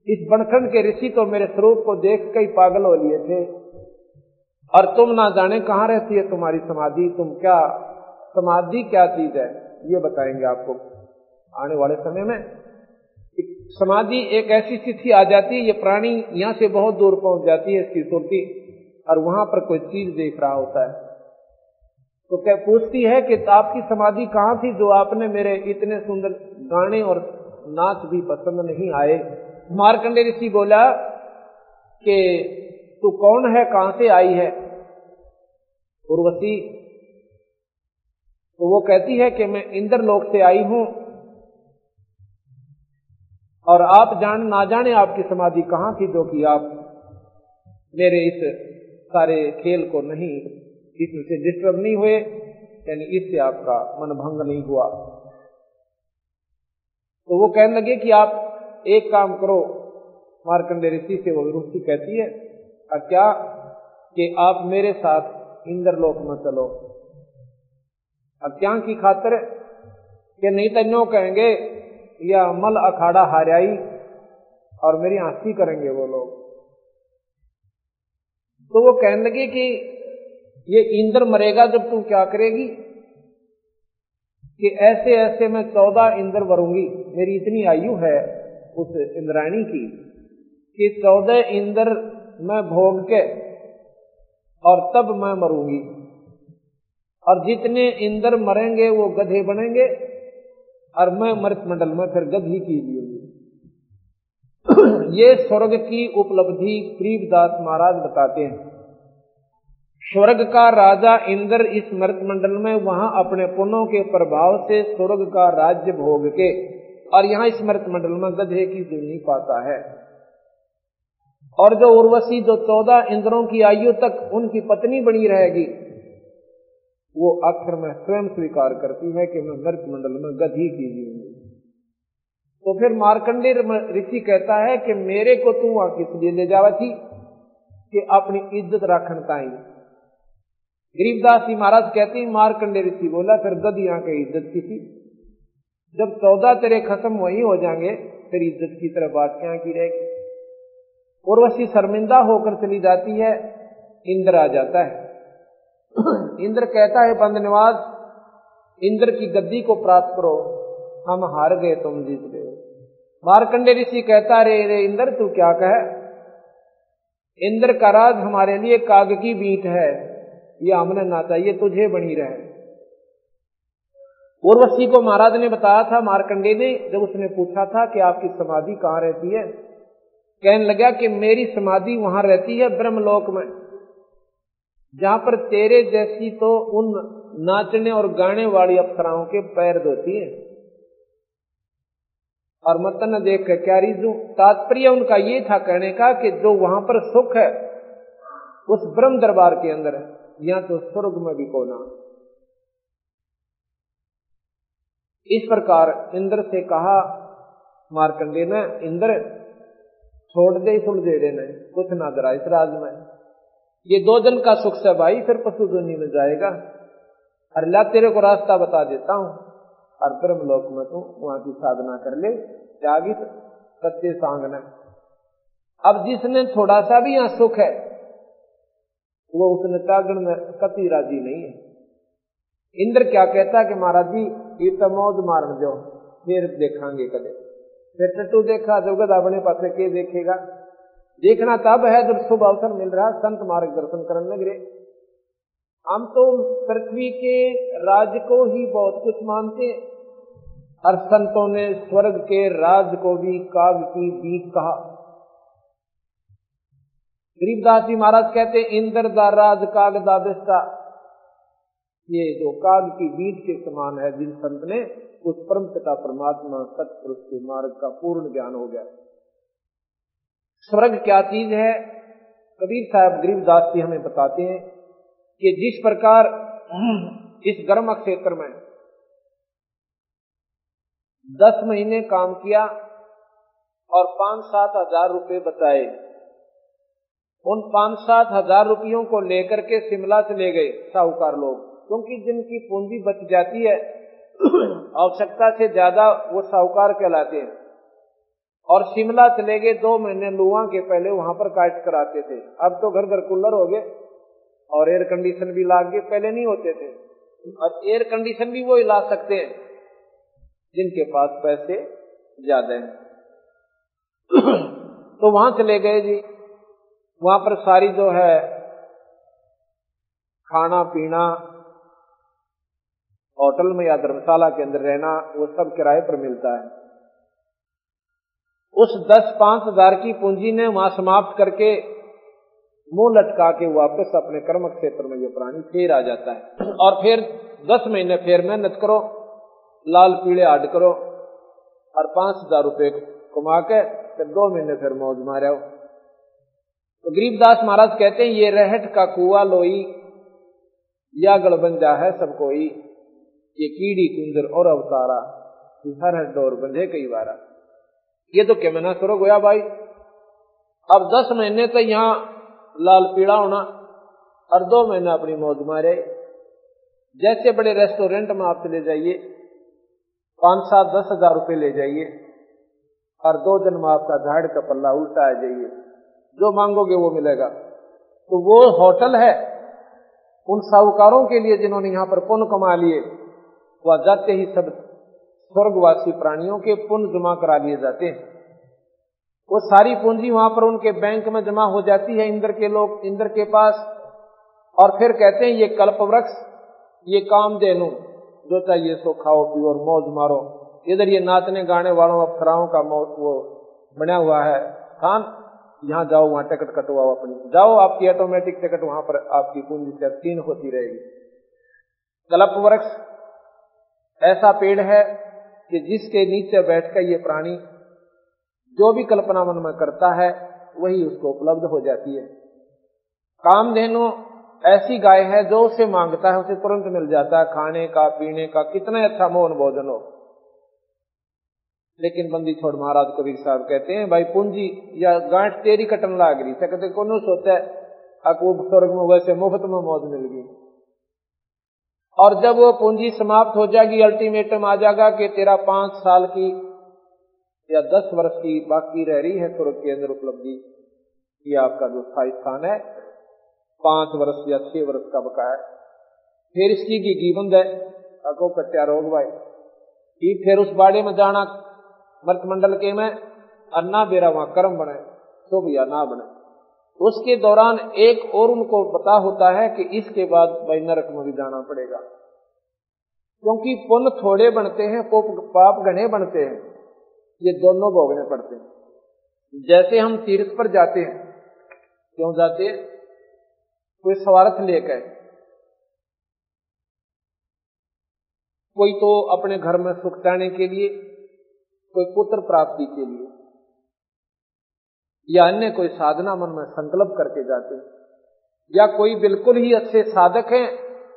इस बनखंड के ऋषि तो मेरे स्वरूप को देख कर ही पागल हो लिए थे। और तुम ना जाने कहाँ रहती है तुम्हारी समाधि, तुम क्या, समाधि क्या चीज़ है, ये बताएँगे आपको आने वाले समय में। समाधि एक ऐसी स्थिति आ जाती है, ये प्राणी यहाँ से बहुत दूर पहुँच जाती है इसकी सुरती और वहाँ पर कोई चीज़ देख रहा होता है। तो क्या पूछती है कि आपकी समाधि कहाँ थी जो आपने मेरे इतने सुंदर गाने और नाच भी पसंद नहीं आए? मारकंडे ऋषि बोला कि, तू कौन है, कहाँ से आई है? उर्वशी तो वो कहती है कि मैं इंद्रलोक से आई हूँ और आप जान, ना जाने आपकी समाधि कहाँ थी, जो कि आप मेरे इस सारे खेल को नहीं इससे डिस्टर्ब नहीं हुए, यानी इससे आपका मन भंग नहीं हुआ। तो वो कहने लगे कि आप एक काम करो मार्कंडे ऋषि से वो रुचि कहती है, और क्या कि आप मेरे साथ इंद्रलोक में चलो। अब क्या की खातर कि नहीं तो कहेंगे या मल अखाड़ा हारियाई, और मेरी हँसी करेंगे वो लोग। तो वो कहने लगे कि ये इंद्र मरेगा, जब तू क्या करेगी? कि ऐसे ऐसे मैं चौदह इंद्र वरूँगी मेरी इतनी आयु है उस इंद्राणी की, कि चौदह इंद्र मैं भोग के, और तब मैं मरूँगी। और जितने इंद्र मरेंगे, वो गधे बनेंगे और मैं मृत मंडल में फिर गधी की होगी ये स्वर्ग की उपलब्धि गरीबदास महाराज बताते हैं। स्वर्ग का राजा इंद्र इस मृत मंडल में वहाँ अपने पुनों के प्रभाव से स्वर्ग का राज्य भोग के और यहाँ इस मृत मंडल में गधे की जुनी पाता है। और जो उर्वशी, जो चौदह इंद्रों की आयु तक उनकी पत्नी बनी रहेगी वो आखिर में स्वयं स्वीकार करती है कि मैं मृत मंडल में गधी की हूँ। तो फिर मार्कंडे ऋषि कहता है कि मेरे को तू वहाँ किस लिए ले जावा थी? कि अपनी इज़्ज़त रखन ताई। गरीबदास जी महाराज कहते हैं मारकंडे ऋषि बोला, फिर गदिया के इज़्ज़त की थी? जब चौदह तेरे खत्म वही हो जाएँगे, फिर इज़्ज़त की तरफ़ बात क्या की रहेगी। उर्वशी शर्मिंदा होकर चली जाती है, इंद्र आ जाता है। इंद्र कहता है बंद निवास इंद्र की गद्दी को प्राप्त करो, हम हार गए, तुम जीत गए। मारकंडे ऋषि कहता रे रे इंद्र, तू क्या कहे? इंद्र का राज हमारे लिए काग की बीट है। ये हमने ना चाहिए तुझे बनी रहे। उर्वशी को महाराज ने बताया था, मारकंडे ने, जब उसने पूछा था कि आपकी समाधि कहाँ रहती है, कहने लगा कि मेरी समाधि वहाँ रहती है ब्रह्मलोक में। जहाँ पर तेरे जैसी तो उन नाचने और गाने वाली अप्सराओं के पैर धोती है। और मतन देख क्या रीजू? तात्पर्य उनका ये था कहने का कि जो वहाँ पर सुख है, उस ब्रह्म दरबार के अंदर है, या तो स्वर्ग में भी कोना। इस प्रकार इंद्र से कहा मारकंडे ने, इंद्र, छोड़ दे सुलझेड़े ने कुछ ना दरा इस राज में ये दो दिन का सुख से भाई, फिर पशु दुनी में जाएगा। और ला तेरे को रास्ता बता देता हूँ। और ब्रह्म लोक में तू वहाँ की साधना कर ले। त्यागित सत्य सांग ने। अब जिसने थोड़ा सा भी यहाँ सुख है, वो उसने त्यागण में कति राज़ी नहीं है। इंद्र क्या कहता कि महाराज जी, ये तो मौज मारन दो फिर देखांगे कदे। फिर टट्टू देखा जगत अपने पास के देखेगा देखना तब है जब शुभ अवसर मिल रहा संत मार्ग दर्शन करने लगे हम तो पृथ्वी के राज को ही बहुत कुछ मानते और संतों ने स्वर्ग के राज को भी, काव्य की बीक कहा। गरीबदास जी महाराज कहते इंद्र दा राज, काग दा बिस्ता। ये जो काग की बीज के समान है, जिन संत ने उस परम पिता परमात्मा, सतपुरुष के मार्ग का पूर्ण ज्ञान हो गया। स्वर्ग क्या चीज़ है? कबीर साहब गरीबदास जी हमें बताते हैं कि जिस प्रकार इस गर्म क्षेत्र में दस महीने काम किया और पाँच सात हज़ार रुपए बचाए, उन पाँच सात हज़ार रुपयों को लेकर के शिमला से ले गए साहूकार लोग, क्योंकि जिनकी पूंजी बच जाती है, आवश्यकता से ज़्यादा वो साहूकार कहलाते हैं। और शिमला चले गए दो महीने लुआ के पहले वहाँ पर काट कराते थे। अब तो घर घर कूलर हो गए और एयर कंडीशन भी लाग गए, पहले नहीं होते थे। और एयर कंडीशन भी वो ला सकते हैं, जिनके पास पैसे ज़्यादा हैं। तो वहाँ चले गए जी। वहाँ पर सारी जो है, खाना, पीना, होटल में या धर्मशाला के अंदर रहना, वो सब किराए पर मिलता है। उस दस पाँच हज़ार की पूंजी ने वहाँ समाप्त करके मुँह लटका के वापस अपने कर्म क्षेत्र में ये प्राणी फिर आ जाता है। और फिर दस महीने फिर मेहनत करो, लाल पीले हाड करो और पाँच हज़ार रुपये कमा के फिर दो महीने फिर मौज मारे हो। तो गरीबदास महाराज कहते हैं, ये रहट का कुआ लोई, या गड़बंजा है सब कोई, ये कीड़ी कुंदर और अवतारा हर हर डोर बंधे कई बारा ये तो क्या सुरो गोया भाई। अब दस महीने तो यहाँ लाल पीड़ा होना और दो महीने अपनी मौज मारे। जैसे बड़े रेस्टोरेंट में आप चले जाइए, पाँच सात, दस हज़ार रुपये ले जाइए। और दो दिन में आपका झाड़ का पल्ला उल्टा आ जाइए। जो मांगोगे वो मिलेगा। तो वो होटल है, उन साहूकारों के लिए जिन्होंने यहाँ पर पुण्य कमा लिए, वह जाते ही सब स्वर्गवासी प्राणियों के पुण्य जमा करा लिए जाते हैं। वो सारी पूंजी वहाँ पर उनके बैंक में जमा हो जाती है इंद्र के लोग, इंद्र के पास। और फिर कहते हैं, ये कल्प वृक्ष ये काम देनु जो चाहिए सो खाओ, पियो और मौज मारो। इधर ये नाचने गाने वालों अफसराओं का वो बना हुआ है। खान, यहाँ जाओ, वहाँ टिकट कटवाओ अपनी। जाओ, आपकी ऑटोमेटिक टिकट वहाँ पर आपकी पूंजी से तीन होती रहेगी। कल्प वृक्ष ऐसा पेड़ है कि जिसके नीचे बैठकर ये प्राणी जो भी कल्पना मन में करता है, वही उसको उपलब्ध हो जाती है। कामधेनु ऐसी गाय है, जो उसे माँगता है, उसे तुरंत मिल जाता है, खाने का, पीने का, कितना अच्छा मोहन भोजन हो। लेकिन बंदी छोड़ महाराज कबीर साहब कहते हैं, भाई पूंजी या गांठ तेरी कटन लाग रही कहते कौन सोचा है? अकूब स्वर्ग में वैसे मुफ़्त में मौज मिल गई। और जब वो पूंजी समाप्त हो जाएगी अल्टीमेटम आ जाएगा कि तेरा पाँच साल की या दस वर्ष की बाकी रह रही है स्वर्ग के अंदर उपलब्धि ये आपका जो स्थायी स्थान है, पाँच वर्ष या छह वर्ष का बकाया फिर इसकी की कीबंद है। अको कट्या रोग भाई। कि फिर उस बाड़े में जाना मृत मंडल के में, अन्ना बेरा वहाँ कर्म बने शुभ या ना बने। उसके दौरान एक और उनको पता होता है कि इसके बाद भाई नरक में भी जाना पड़ेगा। क्योंकि पुण्य थोड़े बनते हैं, पाप घने बनते हैं। ये दोनों भोगने पड़ते हैं। जैसे हम तीर्थ पर जाते हैं, क्यों जाते हैं? कोई स्वार्थ लेकर। कोई तो अपने घर में सुख चाहने के लिए, कोई पुत्र प्राप्ति के लिए। या अन्य कोई साधना मन में संकल्प करके जाते हैं। या कोई बिल्कुल ही अच्छे साधक हैं,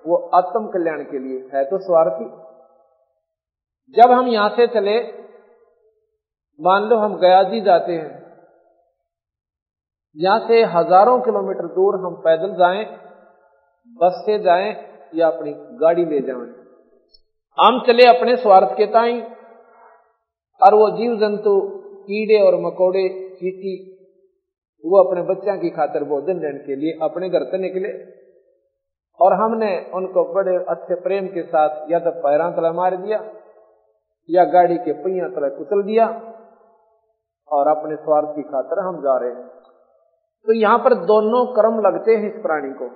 वो आत्म कल्याण के लिए है तो स्वार्थी। जब हम यहाँ से चले, मान लो हम गयाजी जाते हैं, यहाँ से हज़ारों किलोमीटर दूर हम पैदल जाएँ, बस से जाएँ या अपनी गाड़ी ले जाएँ। हम चले अपने स्वार्थ के ताई, और वो जीव जंतु कीड़े और मकोड़े, चीटी वो अपने बच्चों की खातर भोजन लेने के लिए अपने घर से निकले। और हमने उनको बड़े अच्छे प्रेम के साथ या तो पैरा तला मार दिया, या गाड़ी के पहिया तला कुचल दिया, और अपने स्वार्थ की खातर हम जा रहे हैं। तो यहाँ पर दोनों कर्म लगते हैं इस प्राणी को।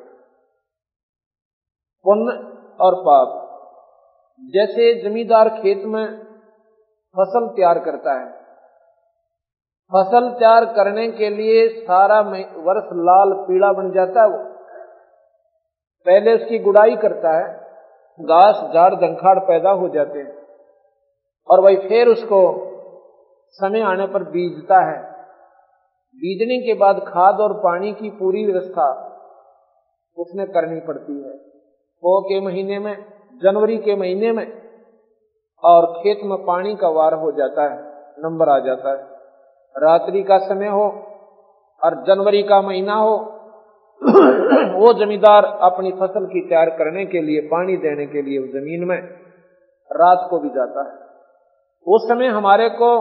पुण्य और पाप। जैसे जमींदार खेत में फ़सल तैयार करता है फ़सल तैयार करने के लिए सारा वर्ष लाल पीला बन जाता है वो। पहले उसकी गुड़ाई करता है, घास, झाड़ दंखाड़ पैदा हो जाते हैं। और वही फिर उसको समय आने पर बीजता है। बीजने के बाद खाद और पानी की पूरी व्यवस्था उसने करनी पड़ती है। पो के महीने में, जनवरी के महीने में, और खेत में पानी का वार हो जाता है, नंबर आ जाता है। रात्रि का समय हो और जनवरी का महीना हो, वो जमींदार अपनी फ़सल की तैयार करने के लिए, पानी देने के लिए ज़मीन में रात को भी जाता है। उस समय हमारे को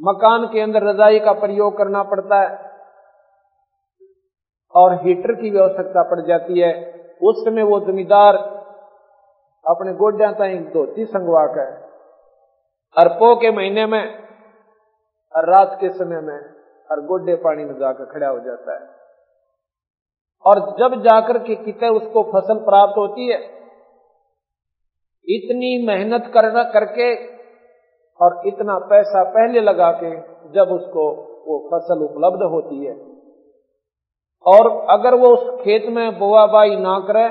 मकान के अंदर रजाई का प्रयोग करना पड़ता है और हीटर की भी आवश्यकता पड़ जाती है। उस समय वो जमींदार अपने गोड्या धोती संगवा कर, अरपो के महीने में और रात के समय में हर गोड्डे पानी में जाकर खड़ा हो जाता है। और जब जाकर के कितने उसको फ़सल प्राप्त होती है, इतनी मेहनत करना करके और इतना पैसा पहले लगा के जब उसको वो फ़सल उपलब्ध होती है। और अगर वो उस खेत में बोआ बाई ना करे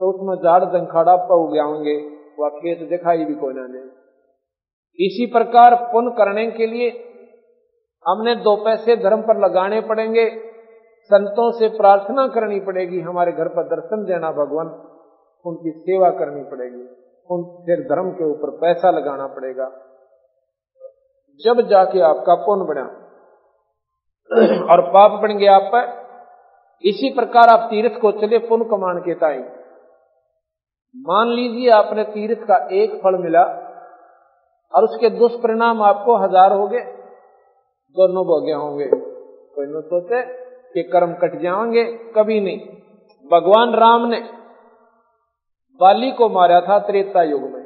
तो उसमें झाड़ जंखाड़ा पौ गया होंगे वह खेत दिखाई भी कोई ना दे। इसी प्रकार पुण्य करने के लिए हमने दो पैसे धर्म पर लगाने पड़ेंगे। संतों से प्रार्थना करनी पड़ेगी। हमारे घर पर दर्शन देना भगवान, उनकी सेवा करनी पड़ेगी। उन फिर धर्म के ऊपर पैसा लगाना पड़ेगा। जब जाके आपका पुण्य बना और पाप बन गया आप पर, इसी प्रकार आप तीर्थ को चले पुण्य कमान के ताई। मान लीजिए आपने तीर्थ का एक फल मिला और उसके दुष्परिणाम आपको हज़ार हो गए। दोनों भोगे होंगे। कोई न सोचे कि कर्म कट जाएँगे, कभी नहीं। भगवान राम ने बाली को मारा था त्रेता युग में।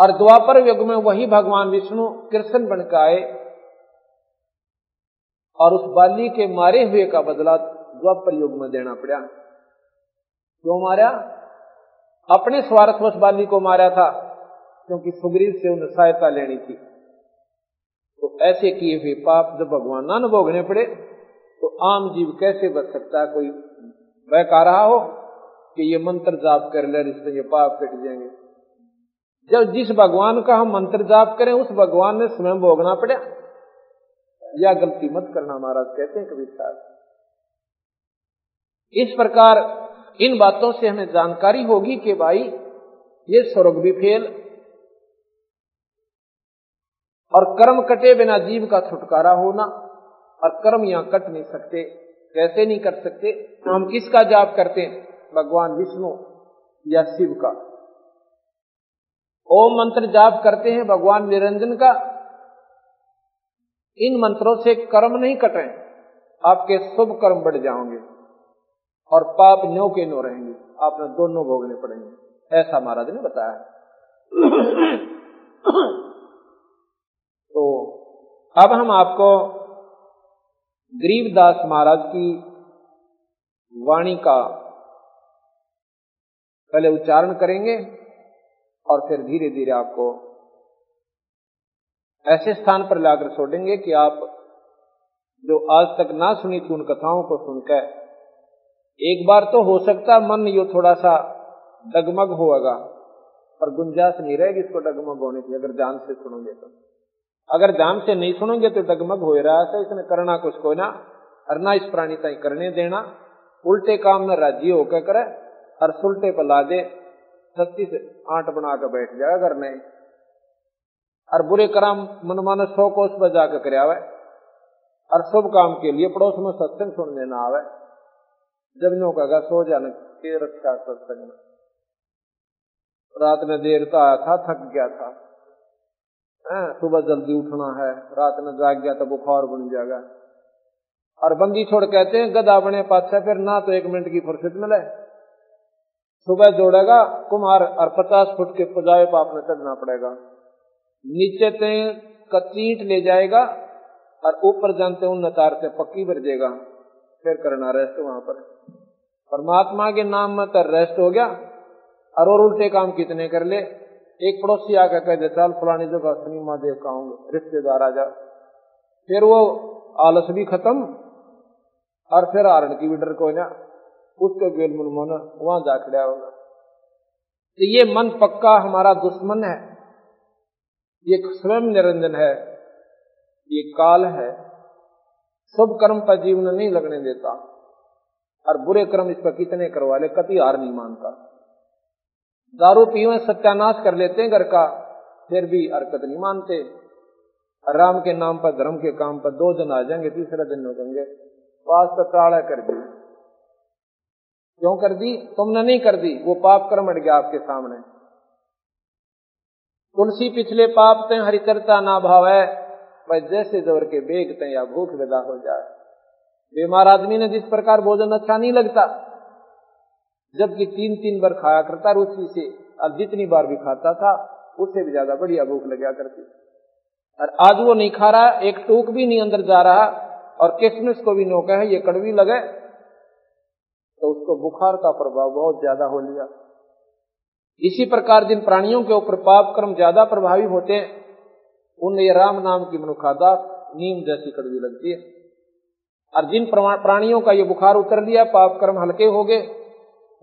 और द्वापर युग में वही भगवान विष्णु कृष्ण बनकर आए और उस बाली के मारे हुए का बदला द्वापर युग में देना पड़ा। क्यों मारा? अपने स्वार्थवश बाली को मारा था। क्योंकि सुग्रीव से उन्हें सहायता लेनी थी। तो ऐसे किए हुए पाप जब भगवान ना भोगने पड़े तो आम जीव कैसे बच सकता है? कोई बहका रहा हो कि ये मंत्र जाप कर ले इससे ये पाप कट जाएँगे। जब जिस भगवान का हम मंत्र जाप करें, उस भगवान ने स्वयं भोगना पड़ा। या गलती मत करना महाराज, कहते हैं कबीर साहब। इस प्रकार इन बातों से हमें जानकारी होगी कि भाई, ये स्वर्ग भी फेल और कर्म कटे बिना जीव का छुटकारा होना और कर्म यहाँ कट नहीं सकते, कैसे नहीं कर सकते तो हम किसका जाप करते हैं? भगवान विष्णु या शिव का। ओम मंत्र जाप करते हैं, भगवान निरंजन का। इन मंत्रों से कर्म नहीं कटे आपके शुभ कर्म बढ़ जाओगे और पाप न्यो के नो रहेंगे, आपने दोनों भोगने पड़ेंगे, ऐसा महाराज ने बताया। तो अब हम आपको गरीबदास महाराज की वाणी का पहले उच्चारण करेंगे और फिर धीरे धीरे आपको ऐसे स्थान पर लाकर छोड़ेंगे कि आप जो आज तक ना सुनी थी उन कथाओं को सुनकर, एक बार तो हो सकता मन यो थोड़ा सा डगमग होगा, पर गुंजाइश नहीं रहेगी इसको डगमग होने की, अगर जान से सुनोगे तो। अगर ध्यान से नहीं सुनोगे तो डगमग हो रहा है, इसने करना कुछ को ना। और ना इस प्राणी तय करने देना। उल्टे काम में राज़ी होकर करे और सुलटे पर ला दे छत्तीस आठ बना के बैठ जाए, अगर नहीं। और बुरे कर्म मनमान सौ कोस पर जाकर कर आवे। और शुभ काम के लिए पड़ोस में सत्संग सुनने ना आवे। जब नो कहेगा सो जाने, के रक्षा सत्संग में रात में देर तो था, थक गया था। सुबह जल्दी उठना है, रात में जाग गया तो बुखार बन जाएगा। और बंदी छोड़ कहते हैं गदा बने पाछा, फिर ना तो एक मिनट की फुर्सत मिले। सुबह जोड़ेगा कुमार और पचास फुट के पजाए पाप में चढ़ना पड़ेगा। नीचे ते कचीट ले जाएगा, और ऊपर जानते उन नतार से पक्की भर देगा। फिर करना रेस्ट वहाँ पर। परमात्मा के नाम में तो रेस्ट हो गया, और और उल्टे काम कितने कर ले? एक पड़ोसी आकर कह दे चल फलानी जगह सिनेमा देख का रिश्तेदार आ जा। फिर वो आलस भी खत्म, और फिर आरण की भी डर को ना। उसके गेल मन मन, वहाँ जा खड़ा होगा। तो ये मन पक्का हमारा दुश्मन है। ये स्वयं निरंजन है। ये काल है। शुभ कर्म पर जीवन नहीं लगने देता। और बुरे कर्म इस पर कितने करवा ले, कति हार नहीं मानता। दारू पीवे सत्यानाश कर लेते हैं घर का, फिर भी हरकत नहीं मानते। राम के नाम पर, धर्म के काम पर दो दिन आ जाएँगे, तीसरे दिन होंगे। वास्ता टाड़ा कर दी। क्यों कर दी? तुमने नहीं कर दी। वो पाप कर्म अट गया आपके सामने। तुलसी पिछले पाप ते हरिचरता ना भाव है। भाई जैसे ज़ोर के बेगते या भूख विदा हो जाए। बीमार आदमी ने जिस प्रकार भोजन अच्छा नहीं लगता जबकि तीन तीन बार खाया करता रुचि से अब जितनी बार भी खाता था, उससे भी ज़्यादा बढ़िया भूख लगा करती। और आज वो नहीं खा रहा, एक टूक भी नहीं अंदर जा रहा, और किसमिस को भी नोका है ये कड़वी लगे तो उसको बुखार का प्रभाव बहुत ज़्यादा हो लिया। इसी प्रकार जिन प्राणियों के ऊपर पाप कर्म ज़्यादा प्रभावी होते हैं उन राम नाम की मनुखादा नीम जैसी कड़वी लगती है। और जिन प्राणियों का ये बुखार उतर लिया, पाप कर्म हल्के हो गए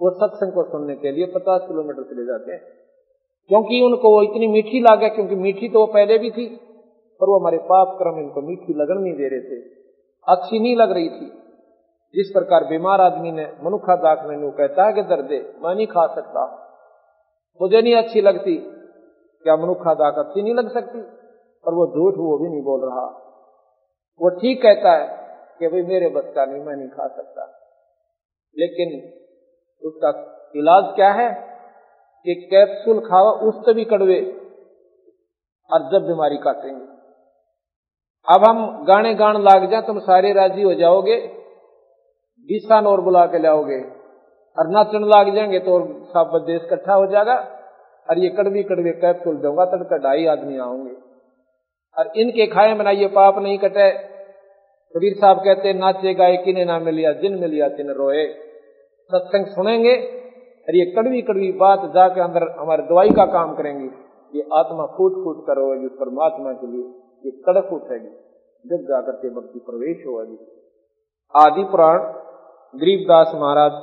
वो सत्संग को सुनने के लिए पचास किलोमीटर चले जाते हैं। क्योंकि उनको वो इतनी मीठी लागे, क्योंकि मीठी तो वो पहले भी थी, पर वो हमारे पाप कर्म इनको मीठी लगन नहीं दे रहे थे। अच्छी नहीं लग रही थी। जिस प्रकार बीमार आदमी ने, मनुखा दाख में कहता है कि दर्दे मैं नहीं खा सकता। मुझे नहीं अच्छी लगती। क्या मनुखा दाख अच्छी नहीं लग सकती? पर वो झूठ वो भी नहीं बोल रहा। वो ठीक कहता है कि भाई मेरे का नहीं, मैं नहीं खा सकता। लेकिन उसका इलाज क्या है? कि कैप्सूल खाओ उससे भी कड़वे। और जब बीमारी काटेंगे अब हम गाने गान लाग जाए तुम सारे राज़ी हो जाओगे। बीसान और बुला के लाओगे। और नाचन लाग जाएँगे तो और सब देश इकट्ठा हो जाएगा। और ये कड़वी कड़वे कैप्सूल दूँगा, तब ढाई आदमी आओगे और इनके खाए बनाइए पाप नहीं कटे। कबीर साहब कहते नाचे गाए किने ना मिलिया, जिन मिलिया, तिन रोए। सत्संग सुनेंगे, और ये कड़वी कड़वी बात जाके अंदर हमारे दवाई का काम करेंगी। ये आत्मा फूट फूट कर रोएगी परमात्मा के लिए, ये कड़क उठेगी, जब जाकर के भक्ति प्रवेश होगी। आदि पुराण गरीबदास महाराज,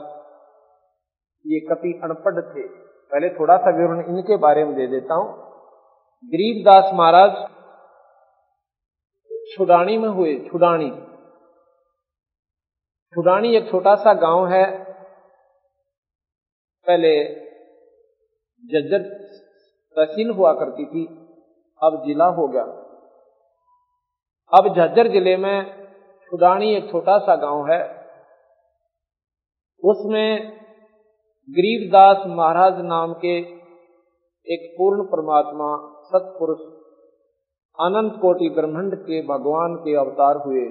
ये कति अनपढ़ थे। पहले थोड़ा सा विवरण इनके बारे में दे देता हूँ। गरीबदास महाराज छुडानी में हुए छुडानी छुडानी एक छोटा सा गाँव है पहले जज्जर तहसील हुआ करती थी, अब जिला हो गया। अब झज्जर ज़िले में छुडानी एक छोटा सा गाँव है। उसमें गरीबदास महाराज नाम के एक पूर्ण परमात्मा, सत्पुरुष, अनंत कोटि ब्रह्मांड के भगवान के अवतार हुए।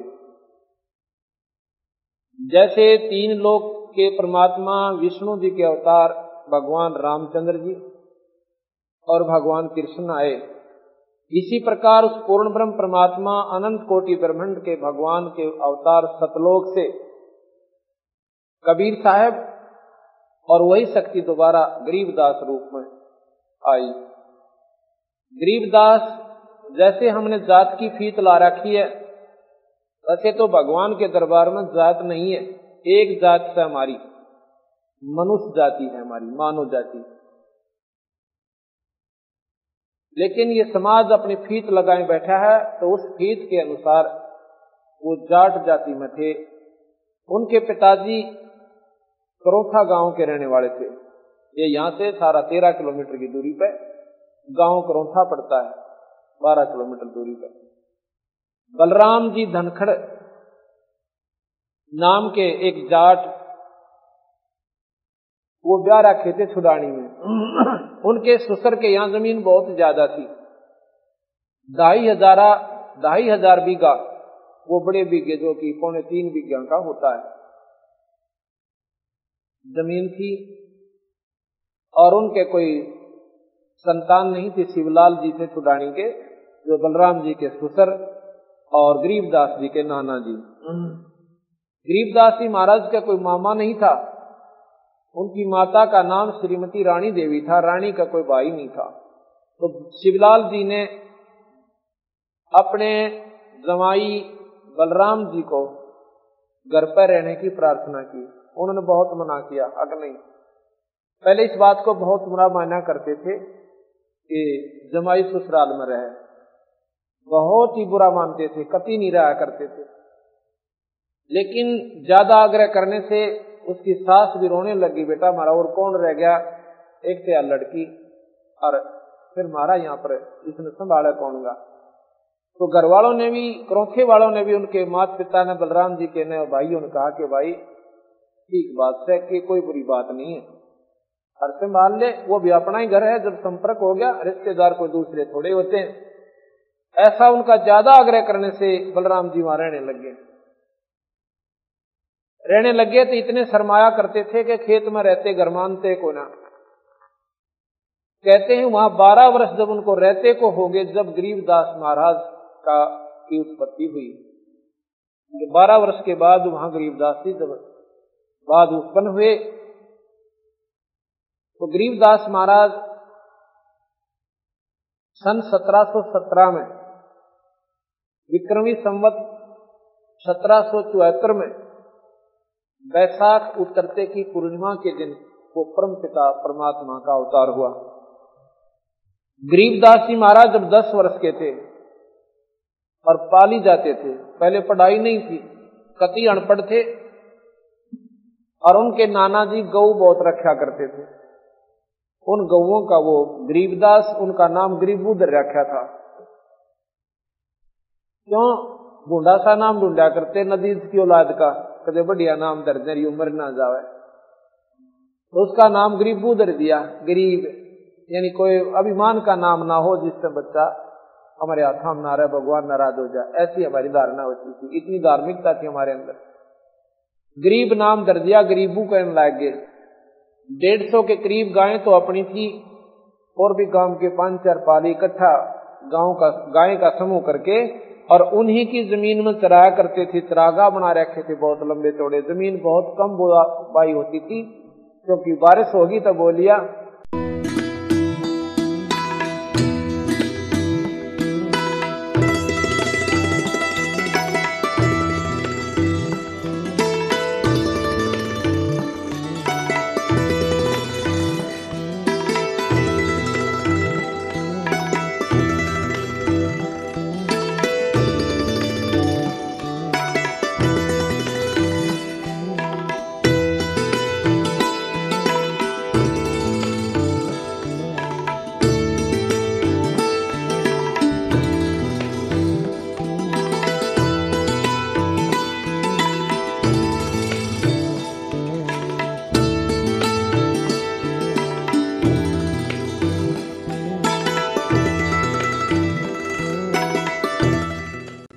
जैसे तीन लोक के परमात्मा विष्णु जी के अवतार भगवान रामचंद्र जी और भगवान कृष्ण आए। इसी प्रकार उस पूर्ण ब्रह्म परमात्मा अनंत कोटि ब्रह्मांड के भगवान के अवतार सतलोक से कबीर साहब और वही शक्ति दोबारा गरीबदास रूप में आई। गरीबदास जैसे हमने जात की फीत ला रखी है, वैसे तो भगवान के दरबार में जात नहीं है। एक जात से हमारी, मनुष्य जाति है हमारी, मानव जाति। लेकिन ये समाज अपनी फीत लगाए बैठा है तो उस फीत के अनुसार वो जाट जाति में थे। उनके पिताजी करोथा गाँव के रहने वाले थे। ये यहाँ से सारा तेरह किलोमीटर की दूरी पर गाँव करोथा पड़ता है, बारह किलोमीटर दूरी पर बलराम जी धनखड़ नाम के एक जाट, वो ब्याह रखे थे छुडानी में। उनके सुसर के यहाँ ज़मीन बहुत ज़्यादा थी। ढाई हजारा, ढाई हज़ार बीघा, वो बड़े बीघे, जो कि पौने तीन बीघा का होता है। ज़मीन थी और उनके कोई संतान नहीं थी शिवलाल जी थे छुडानी के, जो बलराम जी के सुसर और गरीबदास जी के नाना जी। गरीबदास जी महाराज का कोई मामा नहीं था। उनकी माता का नाम श्रीमती रानी देवी था, रानी का कोई भाई नहीं था। तो शिवलाल जी ने अपने जमाई बलराम जी को घर पर रहने की प्रार्थना की। उन्होंने बहुत मना किया अगर नहीं। पहले इस बात को बहुत बुरा माना करते थे कि जमाई ससुराल में रहे। बहुत ही बुरा मानते थे, कति नहीं रहा करते थे। लेकिन ज़्यादा आग्रह करने से उसकी सास भी रोने लगी, बेटा हमारा और कौन रह गया? एक थे लड़की और फिर मारा यहाँ पर, इसने संभाला कौन गा तो घर वालों ने भी, क्रोखे वालों ने भी उनके माता पिता ने, बलराम जी के ने भाइयों ने कहा कि भाई, ठीक बात है कि कोई बुरी बात नहीं है। हर से मान ले, वो भी अपना ही घर है, जब संपर्क हो गया, रिश्तेदार कोई दूसरे थोड़े होते हैं। ऐसा उनका ज़्यादा आग्रह करने से बलराम जी वहाँ रहने लगे रहने लगे तो इतने सरमाया करते थे कि खेत में रहते घर मानते को ना। कहते हैं, वहाँ बारह वर्ष जब उनको रहते को हो गए, जब गरीबदास महाराज का की उत्पत्ति हुई। बारह वर्ष के बाद वहाँ गरीबदास जी जब बाद उत्पन्न हुए तो गरीबदास महाराज सन 1717 में, विक्रमी संवत सत्रह में बैसाख उतरते की पूर्णिमा के दिन वो परम पिता परमात्मा का अवतार हुआ। गरीबदास जी महाराज जब दस वर्ष के थे और पाली जाते थे, पहले पढ़ाई नहीं थी, कति अनपढ़ थे और उनके नाना जी गौ बहुत रखा करते थे। उन गौओं का वो गरीबदास, उनका नाम गरीबूदर रखा था। क्यों? ढूंढा सा नाम ढूंढा करते नदी की औलाद का। कदे बढ़िया नाम दर्जरी उम्र ना जावे। तो उसका नाम गरीबू दर दिया, गरीब, यानी कोई अभिमान का नाम ना हो जिससे बच्चा हमारे हाथ हम ना रहे, भगवान नाराज़ हो जाए। ऐसी हमारी धारणा होती थी, इतनी धार्मिकता थी हमारे अंदर। गरीब नाम दर दिया, गरीबू कहने लायक गए। डेढ़ सौ के करीब गायें तो अपनी थी, और भी गाँव के पाँच चार पाली इकट्ठा गाँव का, गाय का समूह करके और उन्हीं की ज़मीन में चराया करते थे, चरागा बना रखे थे बहुत लंबे चौड़े। ज़मीन बहुत कम बाई होती थी, क्योंकि बारिश होगी तो बोलिया